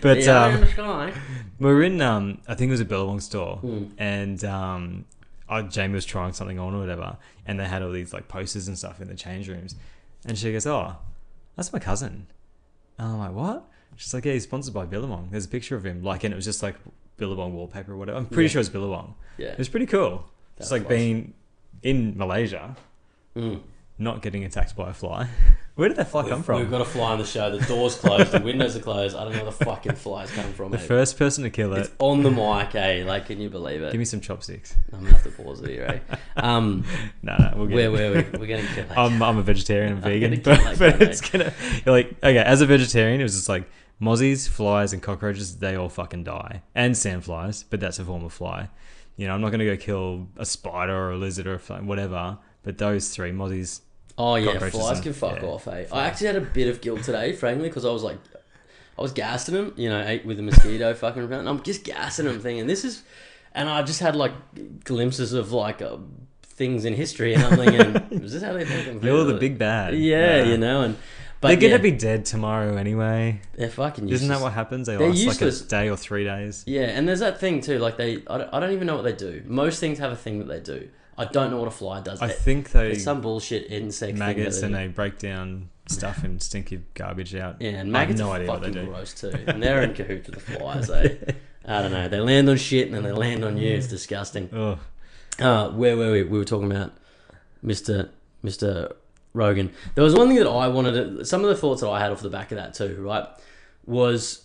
But yeah, um, in we're in um, I think it was a Billabong store, Hmm. and um, I, Jamie was trying something on or whatever, and they had all these like posters and stuff in the change rooms, and she goes, "Oh, that's my cousin." And I'm like, "What?" She's like, "Yeah, he's sponsored by Billabong. There's a picture of him, like, and it was just like Billabong wallpaper or whatever. I'm pretty Yeah. sure it's Billabong. Yeah. It was pretty cool. That's It's like being in Malaysia, Mm. not getting attacked by a fly. Where did that fly come We've, from? we've got a fly on the show. The door's closed. the windows are closed. I don't know where the fucking fly's coming from. the mate. first person to kill it. It's on the mic, eh? Like, can you believe it? Give me some chopsticks. I'm gonna have to pause it here, eh? Um, No, no, we'll get where were we? We're gonna. Like, I'm, I'm a vegetarian and vegan, but, kill that but it's gonna like okay. As a vegetarian, it was just like mozzies, flies, and cockroaches. They all fucking die, and sandflies, but that's a form of fly. You know, I'm not gonna go kill a spider or a lizard or a fly- whatever. But those three mozzies, Oh yeah, flies and- can fuck yeah, off, eh? I actually had a bit of guilt today, frankly, because I was like, I was gassing him, you know, ate with a mosquito fucking around. I'm just gassing him, thinking this is, and I just had like glimpses of like uh, things in history, and I'm thinking, is this how they fucking you're the big bad. yeah, you know, and but they're gonna yeah, be dead tomorrow anyway. they're fucking useless. Isn't that what happens? They They're last useless. like a day or three days. Yeah, and there's that thing too. Like they, I don't, I don't even know what they do. Most things have a thing that they do. I don't know what a fly does. I It- think they it's some bullshit insect maggots and they break down stuff and stinky garbage out. Yeah, and I have maggots no are idea what they fucking do. gross too. And they're in cahoots with the flies, eh? I don't know. They land on shit and then they land on you. It's disgusting. Oh, Uh, where were we? We were talking about Mr. Mr. Rogan. There was one thing that I wanted to, some of the thoughts that I had off the back of that too, right? Was,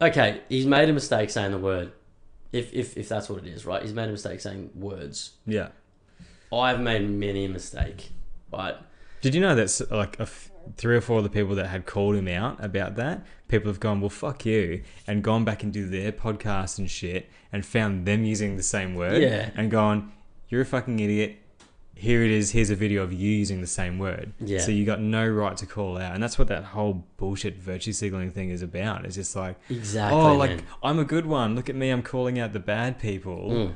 okay, he's made a mistake saying the word. If, if, if that's what it is, right? He's made a mistake saying words. yeah. I've made many a mistake, right? Did you know that like a f- three or four of the people that had called him out about that, people have gone, well, fuck you, and gone back and do their podcast and shit, and found them using the same word, Yeah. and gone, you're a fucking idiot. Here it is. Here's a video of you using the same word. Yeah. So you got no right to call out, and that's what that whole bullshit virtue signaling thing is about. It's just like, Exactly. oh, like man. I'm a good one. Look at me. I'm calling out the bad people, Mm.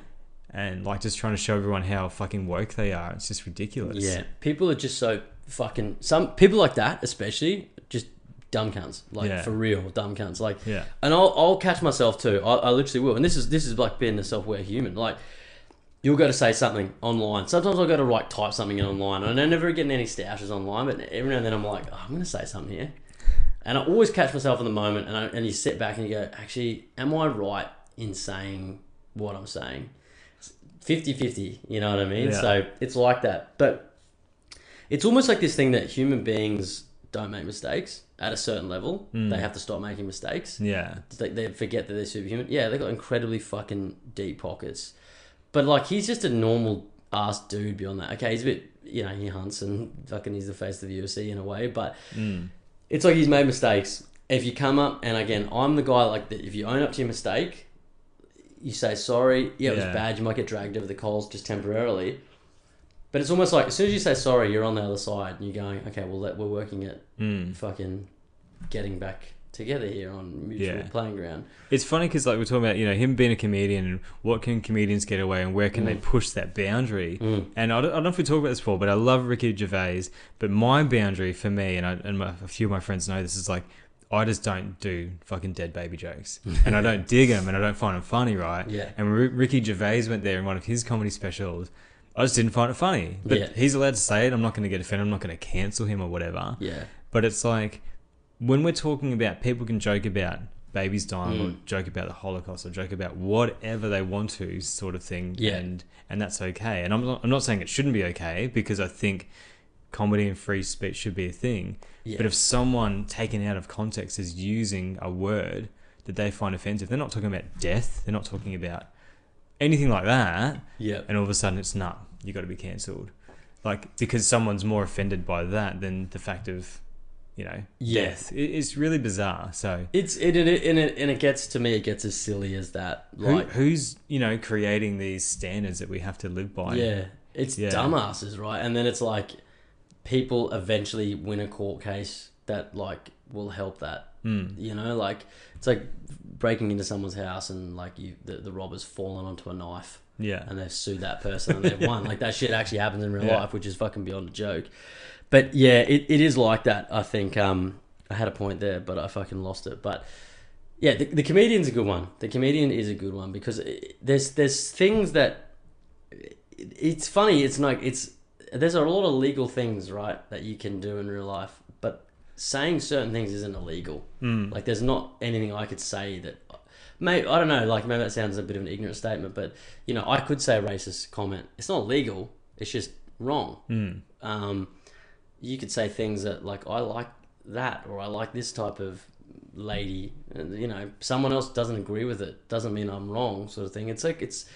and like just trying to show everyone how fucking woke they are. It's just ridiculous. Yeah, people are just so fucking. Some people like that, especially, just dumb cunts. Like Yeah. for real, dumb cunts. Like, Yeah. and I'll I'll catch myself too. I, I literally will. And this is this is like being a self aware human. Like, you'll go to say something online. Sometimes I'll go to like type something in online, and I'm never getting any stashes online. But every now and then I'm like, oh, I'm gonna say something here, and I always catch myself in the moment. And I, and you sit back and you go, actually, am I right in saying what I'm saying? 50-50, you know what I mean? Yeah. So it's like that. But it's almost like this thing that human beings don't make mistakes at a certain level. Mm. They have to stop making mistakes. Yeah. They, they forget that they're superhuman. Yeah, they've got incredibly fucking deep pockets. But like, he's just a normal ass dude beyond that. Okay, he's a bit, you know, he hunts and fucking he's the face of the UFC in a way. But Mm. it's like he's made mistakes. If you come up, and again, I'm the guy like that. If you own up to your mistake, you say sorry. Yeah, it was bad. You might get dragged over the coals just temporarily. But it's almost like as soon as you say sorry, you're on the other side, and you're going, okay, well, that we're working at Mm. fucking getting back together here on mutual Yeah. playing ground. It's funny because like we're talking about you know him being a comedian and what can comedians get away and where can they push that boundary. Mm. And I don't, I don't know if we talked about this before, but I love Ricky Gervais. But my boundary for me and I, and my, a few of my friends know this is like I just don't do fucking dead baby jokes and I don't dig them and I don't find them funny, right? Yeah. And when Ricky Gervais went there in one of his comedy specials. I just didn't find it funny. But Yeah. he's allowed to say it. I'm not going to get offended. I'm not going to cancel him or whatever. Yeah. But it's like when we're talking about people can joke about babies dying or Mm. joke about the Holocaust or joke about whatever they want to, sort of thing. Yeah. And and that's okay. And I'm not, I'm not saying it shouldn't be okay because I think comedy and free speech should be a thing. Yeah. But if someone taken out of context is using a word that they find offensive, they're not talking about death. They're not talking about anything like that. yeah. And all of a sudden, it's nah, you got to be cancelled. Like because someone's more offended by that than the fact of, you know, Yeah. death. It, it's really bizarre. So It's it, it, it, and it and it gets to me. It gets as silly as that. who, Like, who's you know creating these standards that we have to live by? yeah, it's Yeah. dumbasses, right? And then it's like people eventually win a court case that like will help that. Mm. You know, like it's like breaking into someone's house and like you the, the robber's fallen onto a knife Yeah. and they've sued that person and they've won. Like that shit actually happens in real Yeah. life, which is fucking beyond a joke. But yeah, it, it is like that. I think um, I had a point there, but I fucking lost it. But yeah, the, the comedian's a good one. The comedian is a good one because it, there's there's things that it, it's funny. It's like it's there's a lot of legal things right that you can do in real life, but saying certain things isn't illegal. Mm. Like there's not anything I could say that maybe I don't know, like maybe that sounds a bit of an ignorant statement, but you know, I could say a racist comment. It's not legal, it's just wrong. Mm. Um you could say things that like I like that or I like this type of lady and you know, someone else doesn't agree with it doesn't mean I'm wrong sort of thing. It's like it's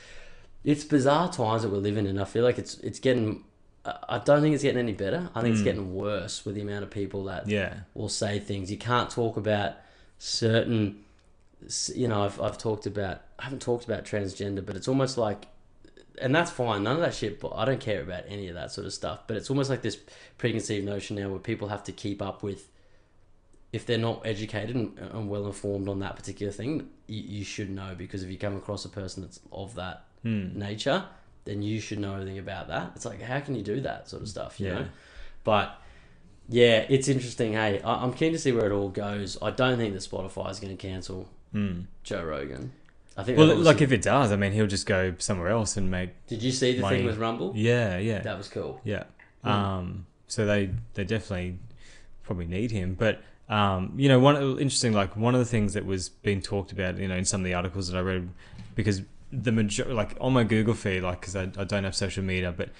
it's bizarre times that we're living in. I feel like it's it's getting I don't think it's getting any better. I think it's Mm. getting worse with the amount of people that Yeah. will say things. You can't talk about certain, you know, I've, I've talked about, I haven't talked about transgender, but it's almost like, and that's fine, none of that shit, but I don't care about any of that sort of stuff. But it's almost like this preconceived notion now where people have to keep up with, if they're not educated and, and well informed on that particular thing, you, you should know because if you come across a person that's of that Mm. nature, then you should know everything about that. It's like, how can you do that sort of stuff, you Yeah. know? But yeah, it's interesting. Hey, I- I'm keen to see where it all goes. I don't think that Spotify is going to cancel Mm. Joe Rogan. I think. Well, like if it does, I mean, he'll just go somewhere else and make. did you see the money- thing with Rumble? Yeah, yeah, That was cool. yeah. Mm. Um, so they they definitely probably need him, but. Um, you know, one interesting like one of the things that was being talked about, you know, in some of the articles that I read, because the major like on my Google feed, like because I, I don't have social media, but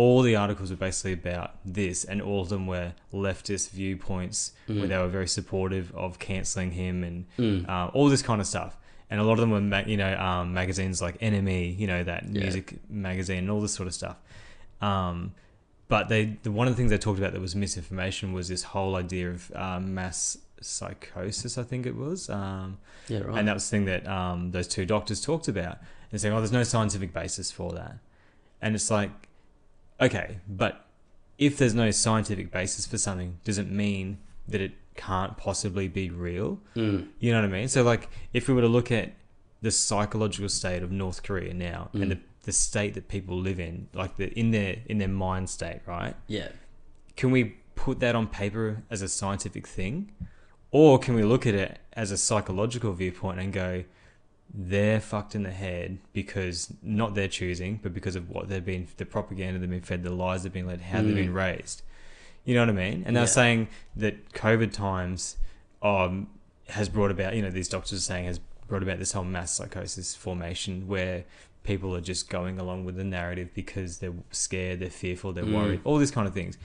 all the articles were basically about this, and all of them were leftist viewpoints where Mm. they were very supportive of canceling him and Mm. uh, all this kind of stuff. And a lot of them were, ma- you know, um, magazines like NME, you know, that Yeah. music magazine and all this sort of stuff. Um, but they, the, one of the things they talked about that was misinformation was this whole idea of um, mass psychosis, I think it was. Um, Yeah, right. and that was the thing that um, those two doctors talked about. And saying, oh, there's no scientific basis for that. And it's like, okay, but if there's no scientific basis for something, does it mean that it can't possibly be real? Mm. You know what I mean? So, like, if we were to look at the psychological state of North Korea now Mm. and the, the state that people live in, like the in their in their mind state, right? Yeah. Can we put that on paper as a scientific thing, or can we look at it as a psychological viewpoint and go, they're fucked in the head because not their choosing, but because of what they've been, the propaganda they've been fed, the lies they've been led, how they've Mm. been raised. You know what I mean? And they're saying that COVID times um, has brought about, you know, these doctors are saying has brought about this whole mass psychosis formation where people are just going along with the narrative because they're scared, they're fearful, they're Mm. worried, all these kind of things.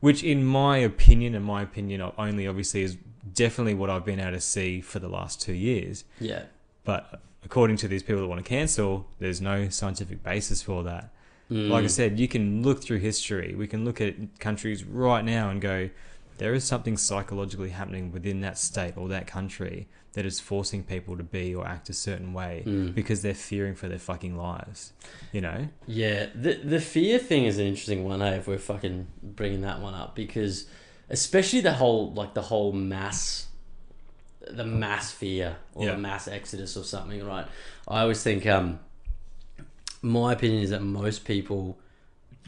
Which, in my opinion, and my opinion only, obviously, is definitely what I've been able to see for the last two years. Yeah. But according to these people that want to cancel, there's no scientific basis for that. Mm. Like I said, you can look through history. We can look at countries right now and go, there is something psychologically happening within that state or that country that is forcing people to be or act a certain way Mm. because they're fearing for their fucking lives. You know? Yeah, the the fear thing is an interesting one. Hey, if we're fucking bringing that one up, because especially the whole like the whole mass, the mass fear or Yeah. the mass exodus or something, right? I always think, um, my opinion is that most people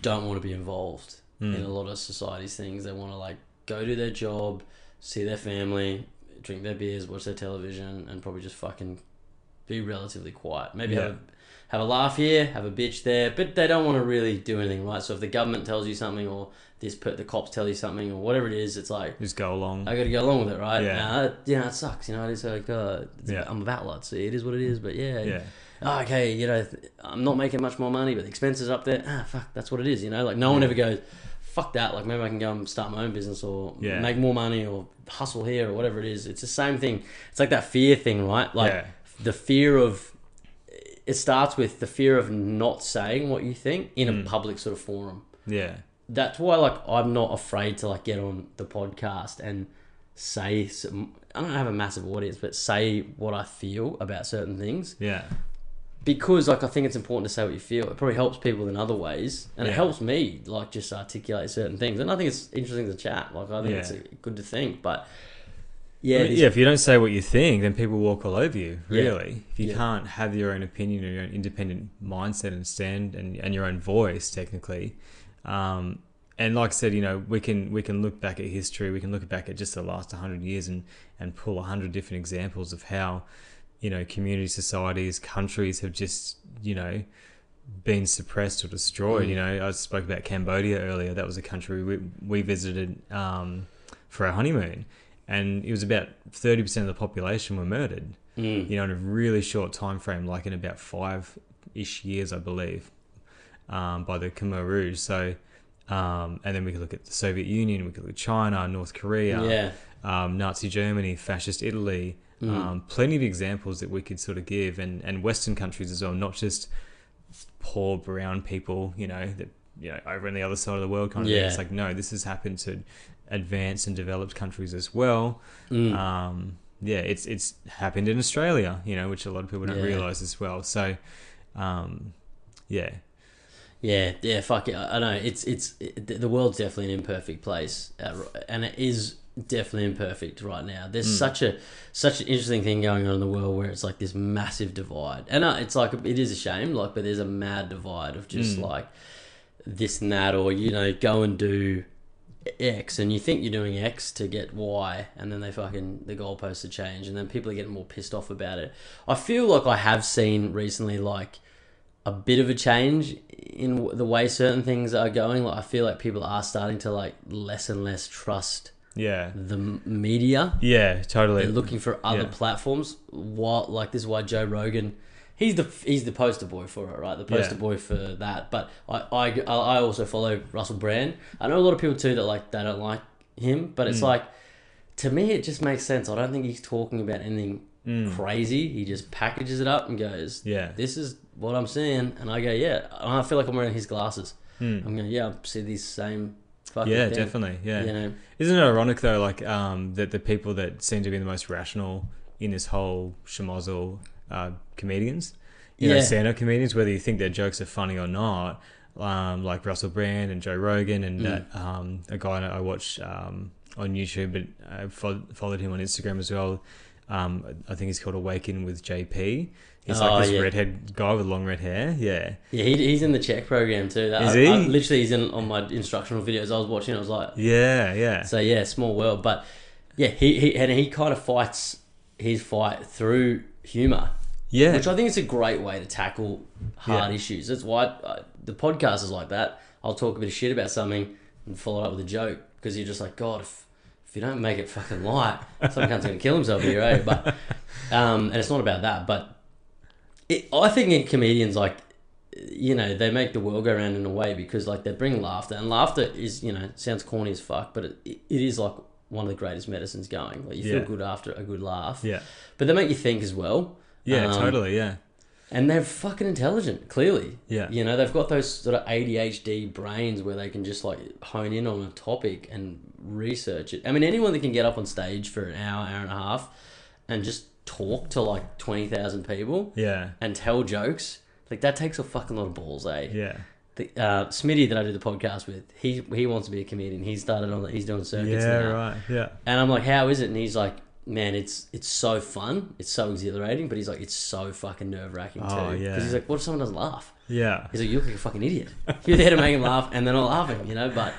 don't want to be involved Mm. in a lot of society's things. They want to like go do their job, see their family, drink their beers, watch their television, and probably just fucking be relatively quiet. Maybe have a, have a laugh here, have a bitch there, but they don't want to really do anything, right? So if the government tells you something or this per- the cops tell you something or whatever it is, it's like Just go along. I got to go along with it, right? Yeah. Uh, know, it sucks. You know, it's like uh, it's, Yeah. I'm a battler, so it is what it is. But yeah, yeah. oh, okay, you know, th- I'm not making much more money, but the expenses up there. Ah, fuck, that's what it is. You know, like no one ever goes, fuck that. Like maybe I can go and start my own business or Yeah. make more money or hustle here or whatever it is. It's the same thing. It's like that fear thing, right? Like Yeah. the fear of. It starts with the fear of not saying what you think in Mm. a public sort of forum Yeah. That's why like I'm not afraid to like get on the podcast and say some, I don't have a massive audience, but say what I feel about certain things Yeah. because like I think it's important to say what you feel. It probably helps people in other ways, and it helps me like just articulate certain things. And I think it's interesting to chat. Like I think Yeah. it's good to think, but yeah, Yeah, yeah, if you don't say what you think, then people walk all over you, Yeah. really. If you Yeah. can't have your own opinion or your own independent mindset and stand and, and your own voice, technically. Um, and like I said, you know, we can we can look back at history, we can look back at just the last 100 years and, and pull 100 different examples of how, you know, community societies, countries have just, you know, been suppressed or destroyed. Mm. You know, I spoke about Cambodia earlier. That was a country we, we visited um, for our honeymoon, and it was about thirty percent of the population were murdered. Mm. You know, in a really short time frame, like in about five ish years, I believe, um, by the Khmer Rouge. So. Um, and then we could look at the Soviet Union, we could look at China, North Korea, yeah, um, Nazi Germany, fascist Italy. Mm. Um, plenty of examples that we could sort of give, and, and Western countries as well, not just poor brown people, you know, that you know over on the other side of the world kind of thing. Yeah. It's like no, this has happened to advanced and developed countries as well. Mm. Um, yeah, it's it's happened in Australia, you know, which a lot of people don't Yeah. realize as well. So, um, yeah, Yeah, yeah, fuck it. I know it's it's it, the world's definitely an imperfect place, uh, and it is definitely imperfect right now. There's Mm. such a such an interesting thing going on in the world where it's like this massive divide, and uh, it's like it is a shame, like, but there's a mad divide of just Mm. like this and that, or you know, go and do X, and you think you're doing X to get Y, and then they fucking the goalposts are changed, and then people are getting more pissed off about it. I feel like I have seen recently, like a bit of a change in the way certain things are going. Like I feel like people are starting to like less and less trust yeah, the media. yeah, totally. They're looking for other Yeah. platforms. What like this is why Joe Rogan, he's the he's the poster boy for it, right? The poster Yeah. boy for that. But I, I I also follow Russell Brand. I know a lot of people too that like they don't like him, but it's Mm. like to me it just makes sense. I don't think he's talking about anything Mm. crazy. He just packages it up and goes, Yeah. this is what I'm seeing, and I go, yeah. And I feel like I'm wearing his glasses. Mm. I'm going, yeah, I see these same fucking Yeah, thing. definitely. Yeah. You know, Isn't it ironic though, like um, that the people that seem to be the most rational in this whole schmozzle uh, comedians, you know, Yeah. stand-up comedians, whether you think their jokes are funny or not, um, like Russell Brand and Joe Rogan and Mm. that um, a guy I watch um, on YouTube, but I fo- followed him on Instagram as well. Um, I think he's called Awaken with JP. He's Oh, like this yeah. redhead guy with long red hair. Yeah, yeah, he, he's in the Czech program too. Is I- he? I- literally, he's in on my instructional videos. I was watching. I was like, yeah, yeah, so yeah, small world. But yeah, he, he and he kind of fights his fight through humor, yeah. which I think is a great way to tackle hard Yeah. issues. That's why I, the podcast is like that. I'll talk a bit of shit about something and follow it up with a joke because you're just like, God, if, if you don't make it fucking light, some cunt's gonna kill himself here, right? But um, and it's not about that, but it, I think in comedians like you know they make the world go round in a way because like they bring laughter and laughter is you know sounds corny as fuck but it, it is like one of the greatest medicines going like you feel Yeah. good after a good laugh yeah, but they make you think as well yeah, Um, totally, yeah, and they're fucking intelligent clearly yeah, you know they've got those sort of ADHD brains where they can just like hone in on a topic and research it I mean anyone that can get up on stage for an hour hour and a half and just talk to like 20,000 people yeah, and tell jokes like that takes a fucking lot of balls eh yeah. the, uh, Smitty that I do the podcast with, he he wants to be a comedian. He started on, he's doing circuits Yeah, now, right. Yeah. and I'm like, how is it? And he's like, man, it's it's so fun, it's so exhilarating, but he's like, it's so fucking nerve wracking oh, too. Oh, yeah. Because he's like, what if someone doesn't laugh? Yeah. He's like, you look like a fucking idiot. You're there to make him laugh, and they're not laughing, you know. But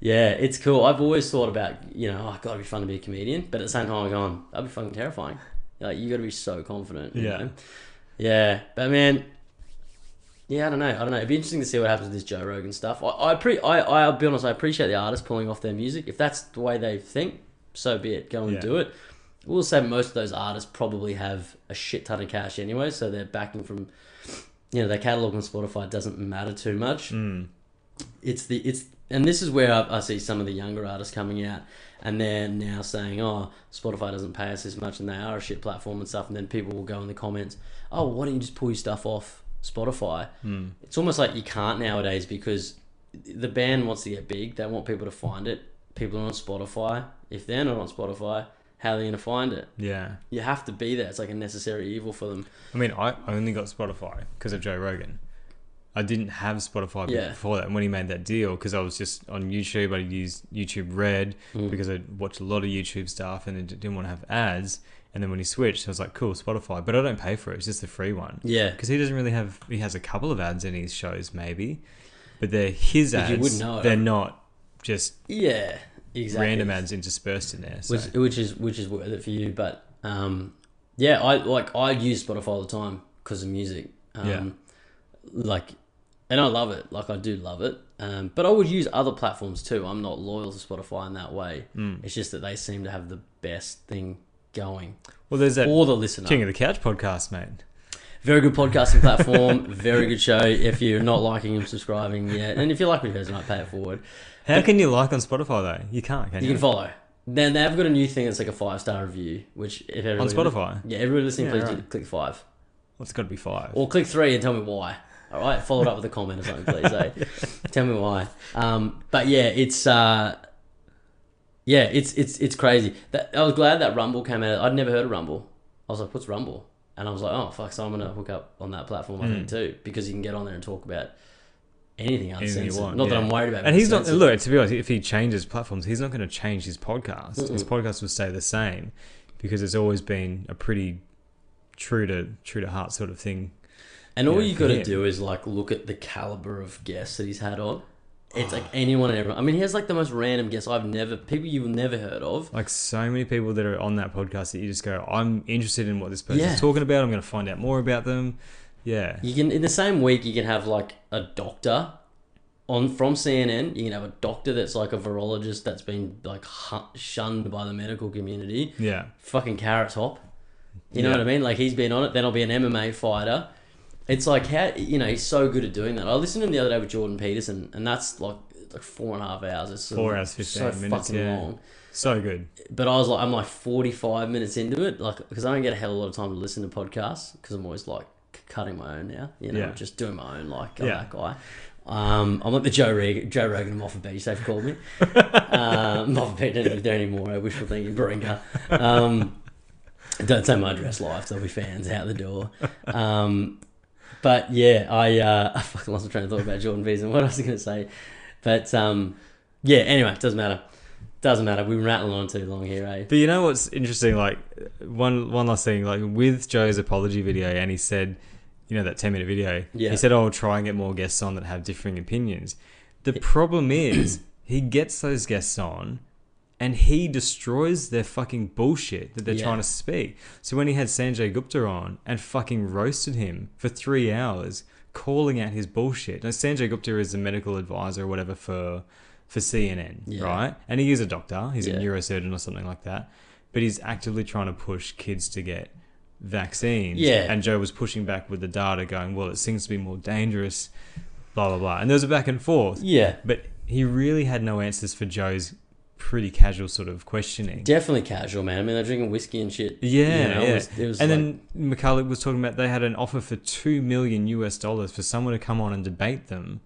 yeah, it's cool. I've always thought about, you know, oh, God, it'd be fun to be a comedian, but at the same time, I'm going, that'd be fucking terrifying. Like, you got to be so confident. you Yeah. know? Yeah, but man, Yeah, I don't know. I don't know. It'd be interesting to see what happens with this Joe Rogan stuff. I, I pre, I, I'll be honest. I appreciate the artists pulling off their music. If that's the way they think, so be it. Go and Yeah. do it. We'll say most of those artists probably have a shit ton of cash anyway, so they're backing from, you know, their catalog on Spotify doesn't matter too much. Mm. It's the it's and this is where I, I see some of the younger artists coming out and they're now saying, "Oh, Spotify doesn't pay us as much, and they are a shit platform and stuff." And then people will go in the comments, "Oh, why don't you just pull your stuff off Spotify?" Mm. It's almost like you can't nowadays because the band wants to get big. They want people to find it. People are on Spotify. If they're not on Spotify, how they're they going to find it? Yeah. You have to be there. It's like a necessary evil for them. I mean, I only got Spotify because of Joe Rogan. I didn't have Spotify Yeah. before that. And when he made that deal, because I was just on YouTube, I used YouTube Red Mm. because I watched a lot of YouTube stuff and it didn't want to have ads. And then when he switched, I was like, cool, Spotify. But I don't pay for it. It's just the free one. Yeah. Because he doesn't really have, he has a couple of ads in his shows, maybe. But they're his But ads. you wouldn't know. They're not just Yeah. Exactly. random ads interspersed in there. So. which which is which is worth it for you. But um, yeah, I like I use Spotify all the time because of music. Um, Yeah. Like, and I love it. Like I do love it. Um, but I would use other platforms too. I'm not loyal to Spotify in that way. Mm. It's just that they seem to have the best thing going well, there's that for the listener. King of the Couch podcast, mate. Very good podcasting platform. very good show. If you're not liking and subscribing yet, and if you like what you heard tonight, pay it forward. How can you like on Spotify, though? You can't, can You you? can follow. Then they've got a new thing that's like a five star review, which if on everybody Spotify? Yeah, everybody listening, Yeah, please right. click five. Well, it's got to be five. Or click three and tell me why. All right, follow it up with a comment or something, please. eh? Tell me why. Um, but yeah, it's uh, yeah, it's it's it's crazy. That I was glad that Rumble came out. I'd never heard of Rumble. I was like, what's Rumble? And I was like, oh fuck, so I'm gonna hook up on that platform I think too because you can get on there and talk about anything Anything you uncensored. want, Not that. I'm worried about. And he's not. Look, to be honest, if he changes platforms, he's not going to change his podcast. His podcast will stay the same because it's always been a pretty true to true to heart sort of thing. And all Yeah, you for got to do is like look at the caliber of guests that he's had on. It's like anyone and everyone. I mean, he has like the most random guests I've never, people you've never heard of. Like so many people that are on that podcast that you just go, I'm interested in what this person's Yeah. talking about. I'm going to find out more about them. Yeah, You can in the same week you can have like a doctor on from CNN. You can have a doctor that's like a virologist that's been like shunned by the medical community. yeah, Fucking carrot top. You know Yeah. what I mean? Like he's been on it. Then I'll be an MMA fighter. It's like how you know he's so good at doing that. I listened to him the other day with Jordan Peterson, and that's like like four and a half hours. It's Four hours, 15 so minutes, fucking yeah. long. so good. But I was like, I'm like 45 minutes into it, like because I don't get a hell of a lot of time to listen to podcasts because I'm always like cutting my own now. You know, Yeah. just doing my own. Like I'm Yeah. that guy. Um, I'm like the Joe Rogan, Joe Rogan of Moffat Beach. They've called me. um, Moffat Beach don't live there anymore. I wishful thinking, Baringa. Um, don't say my address live. There'll be fans out the door. Um, but yeah, I uh, I fucking lost my train of thought about Jordan Peterson. What I was going to say? But um, yeah. Anyway, doesn't matter. Doesn't matter. We've been rattling on too long here, eh? But you know what's interesting? Like one one last thing, like with Joe's apology video, and he said, you know, that ten minute video. Yeah. He said, "Oh, I'll try and get more guests on that have differing opinions." The problem is, he gets those guests on, and he destroys their fucking bullshit that they're Yeah. trying to speak. So when he had Sanjay Gupta on and fucking roasted him for three hours, calling out his bullshit. Now Sanjay Gupta is the medical advisor or whatever for for CNN, Yeah. right? And he is a doctor. He's Yeah. a neurosurgeon or something like that. But he's actively trying to push kids to get vaccines. Yeah. And Joe was pushing back with the data, going, "Well, it seems to be more dangerous." Blah blah blah. And there was a back and forth. Yeah. But he really had no answers for Joe's pretty casual sort of questioning. Definitely casual, man. I mean, they're drinking whiskey and shit. Yeah, You know, yeah. It was, it was and like- then McCullough was talking about they had an offer for two million US dollars for someone to come on and debate them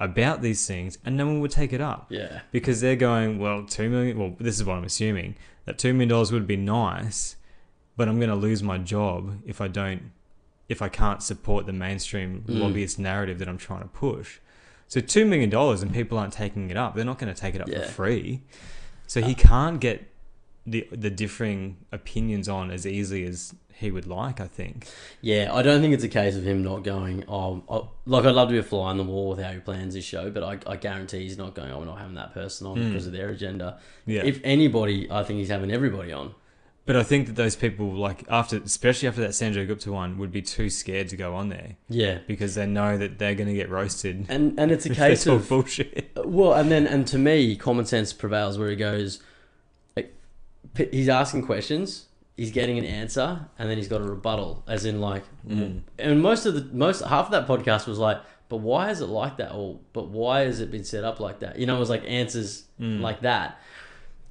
about these things, and no one would take it up yeah, because they're going, well, two million. Well, this is what I'm assuming that two million dollars would be nice, but I'm going to lose my job if I don't, if I can't support the mainstream Mm. lobbyist narrative that I'm trying to push. So two million dollars and people aren't taking it up. They're not going to take it up Yeah. for free. So he can't get the the differing opinions on as easily as he would like. I think. yeah. I don't think it's a case of him not going. Oh, oh like I'd love to be a fly on the wall with how he plans his show, but I, I guarantee he's not going. Oh, we're not having that person on because of their agenda. Yeah. If anybody, I think he's having everybody on. But I think that those people, like after, especially after that Sanjay Gupta one, would be too scared to go on there Yeah, because they know that they're going to get roasted. and and it's a case of bullshit. Well, and then and to me, common sense prevails where he goes. like, He's asking questions, he's getting an answer, and then he's got a rebuttal, as in like, Mm. and most of the most half of that podcast was like, but why is it like that? Or but why has it been set up like that? You know, it was like answers Mm. like that,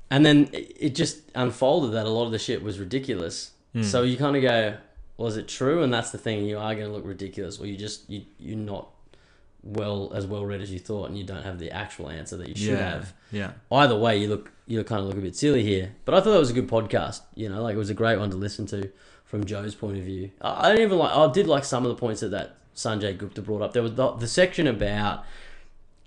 and then it, it just unfolded that a lot of the shit was ridiculous. Mm. So you kind of go, was it true? And that's the thing, you are going to look ridiculous, or you just you you're not well as well read as you thought, and you don't have the actual answer that you should yeah, have. yeah, Either way, you look you kind of look a bit silly here. But I thought that was a good podcast. You know, like it was a great one to listen to from Joe's point of view. I, I didn't even like. I did like some of the points that that Sanjay Gupta brought up. There was the, the section about.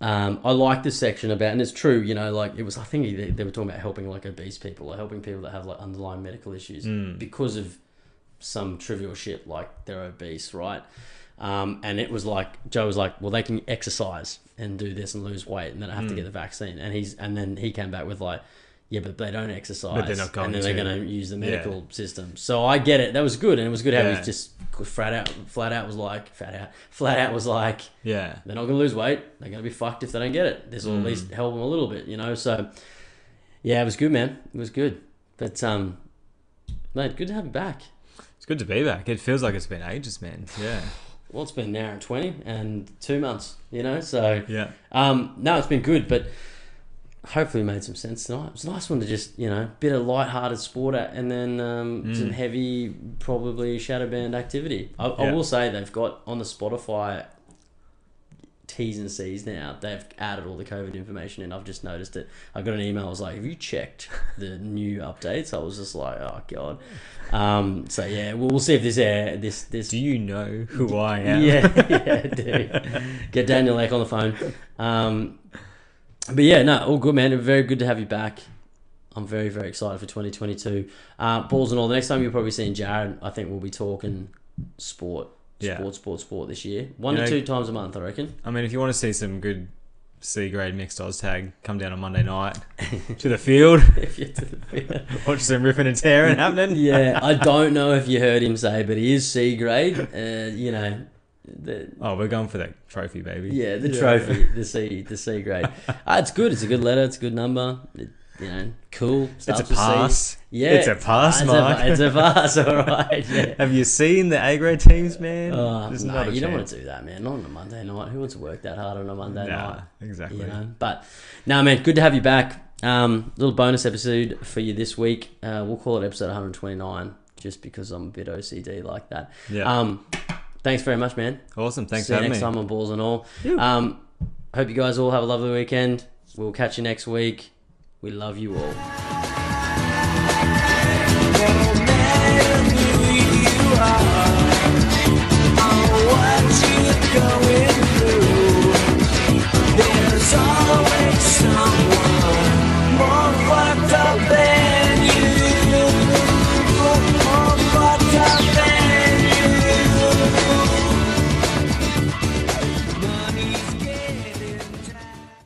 Um, I like this section about, and it's true. You know, like it was. I think they, they were talking about helping like obese people, or helping people that have like underlying medical issues Mm. because of some trivial shit like they're obese, right? Um, and it was like Joe was like, well, they can exercise and do this and lose weight, and then I have to Mm. get the vaccine. And he's and then he came back with like, yeah, but they don't exercise, But they're not going and then they're going to use the medical system. So I get it. That was good, and it was good how Yeah. he just flat out, flat out was like, flat out, flat out was like, yeah. they're not going to lose weight. They're going to be fucked if they don't get it. This will at Mm. least help them a little bit, you know. So, yeah, it was good, man. It was good. But um, mate, good to have you back. It's good to be back. It feels like it's been ages, man. Yeah, Well, it's been an hour and twenty and two months, you know. So, yeah, um, no, it's been good, but hopefully made some sense tonight. It was a nice one to just, you know, bit of light-hearted sport at, and then um, Mm. some heavy, probably shadow band activity. I, I will say they've got on the Spotify T's and C's now. They've added all the COVID information in. I've just noticed it. I got an email. I was like, "Have you checked the new updates?" I was just like, "Oh god." Um, so yeah, we'll, we'll see if this air this this Do you know who I am? yeah, yeah, do. Get Daniel Ek on the phone. Um, but yeah, no, all good, man. Very good to have you back. I'm very, very excited for 2022. Uh, balls and all. The next time you're probably seeing Jared, I think we'll be talking sport, Yeah. sport, sport, sport this year. One You to know- two times a month, I reckon. I mean, if you want to see some good C grade mixed Oz tag, come down on Monday night to the field, if you're to the watch some ripping and tearing happening. yeah, I don't know if you heard him say, but he is C grade. Uh, you know, the, Oh, we're going for that trophy, baby. Yeah, the trophy, the C, the C grade. Uh, it's good. It's a good letter. It's a good number. It, you know, cool. It's a pass. Yeah, It's a pass, it's Mark. A, it's a pass. All right. Yeah. Have you seen the A grade teams, man? Not a you don't want to do that, man. Not on a Monday night. Who wants to work that hard on a Monday Nah, night? exactly. You know, but no, man. Good to have you back. Um, little bonus episode for you this week. Uh, we'll call it episode 129, just because I'm a bit OCD like that. Yeah. Um, thanks very much, man. Awesome. Thanks See for you having next me. time on Balls and All. Um, hope you guys all have a lovely weekend. We'll catch you next week. We love you all.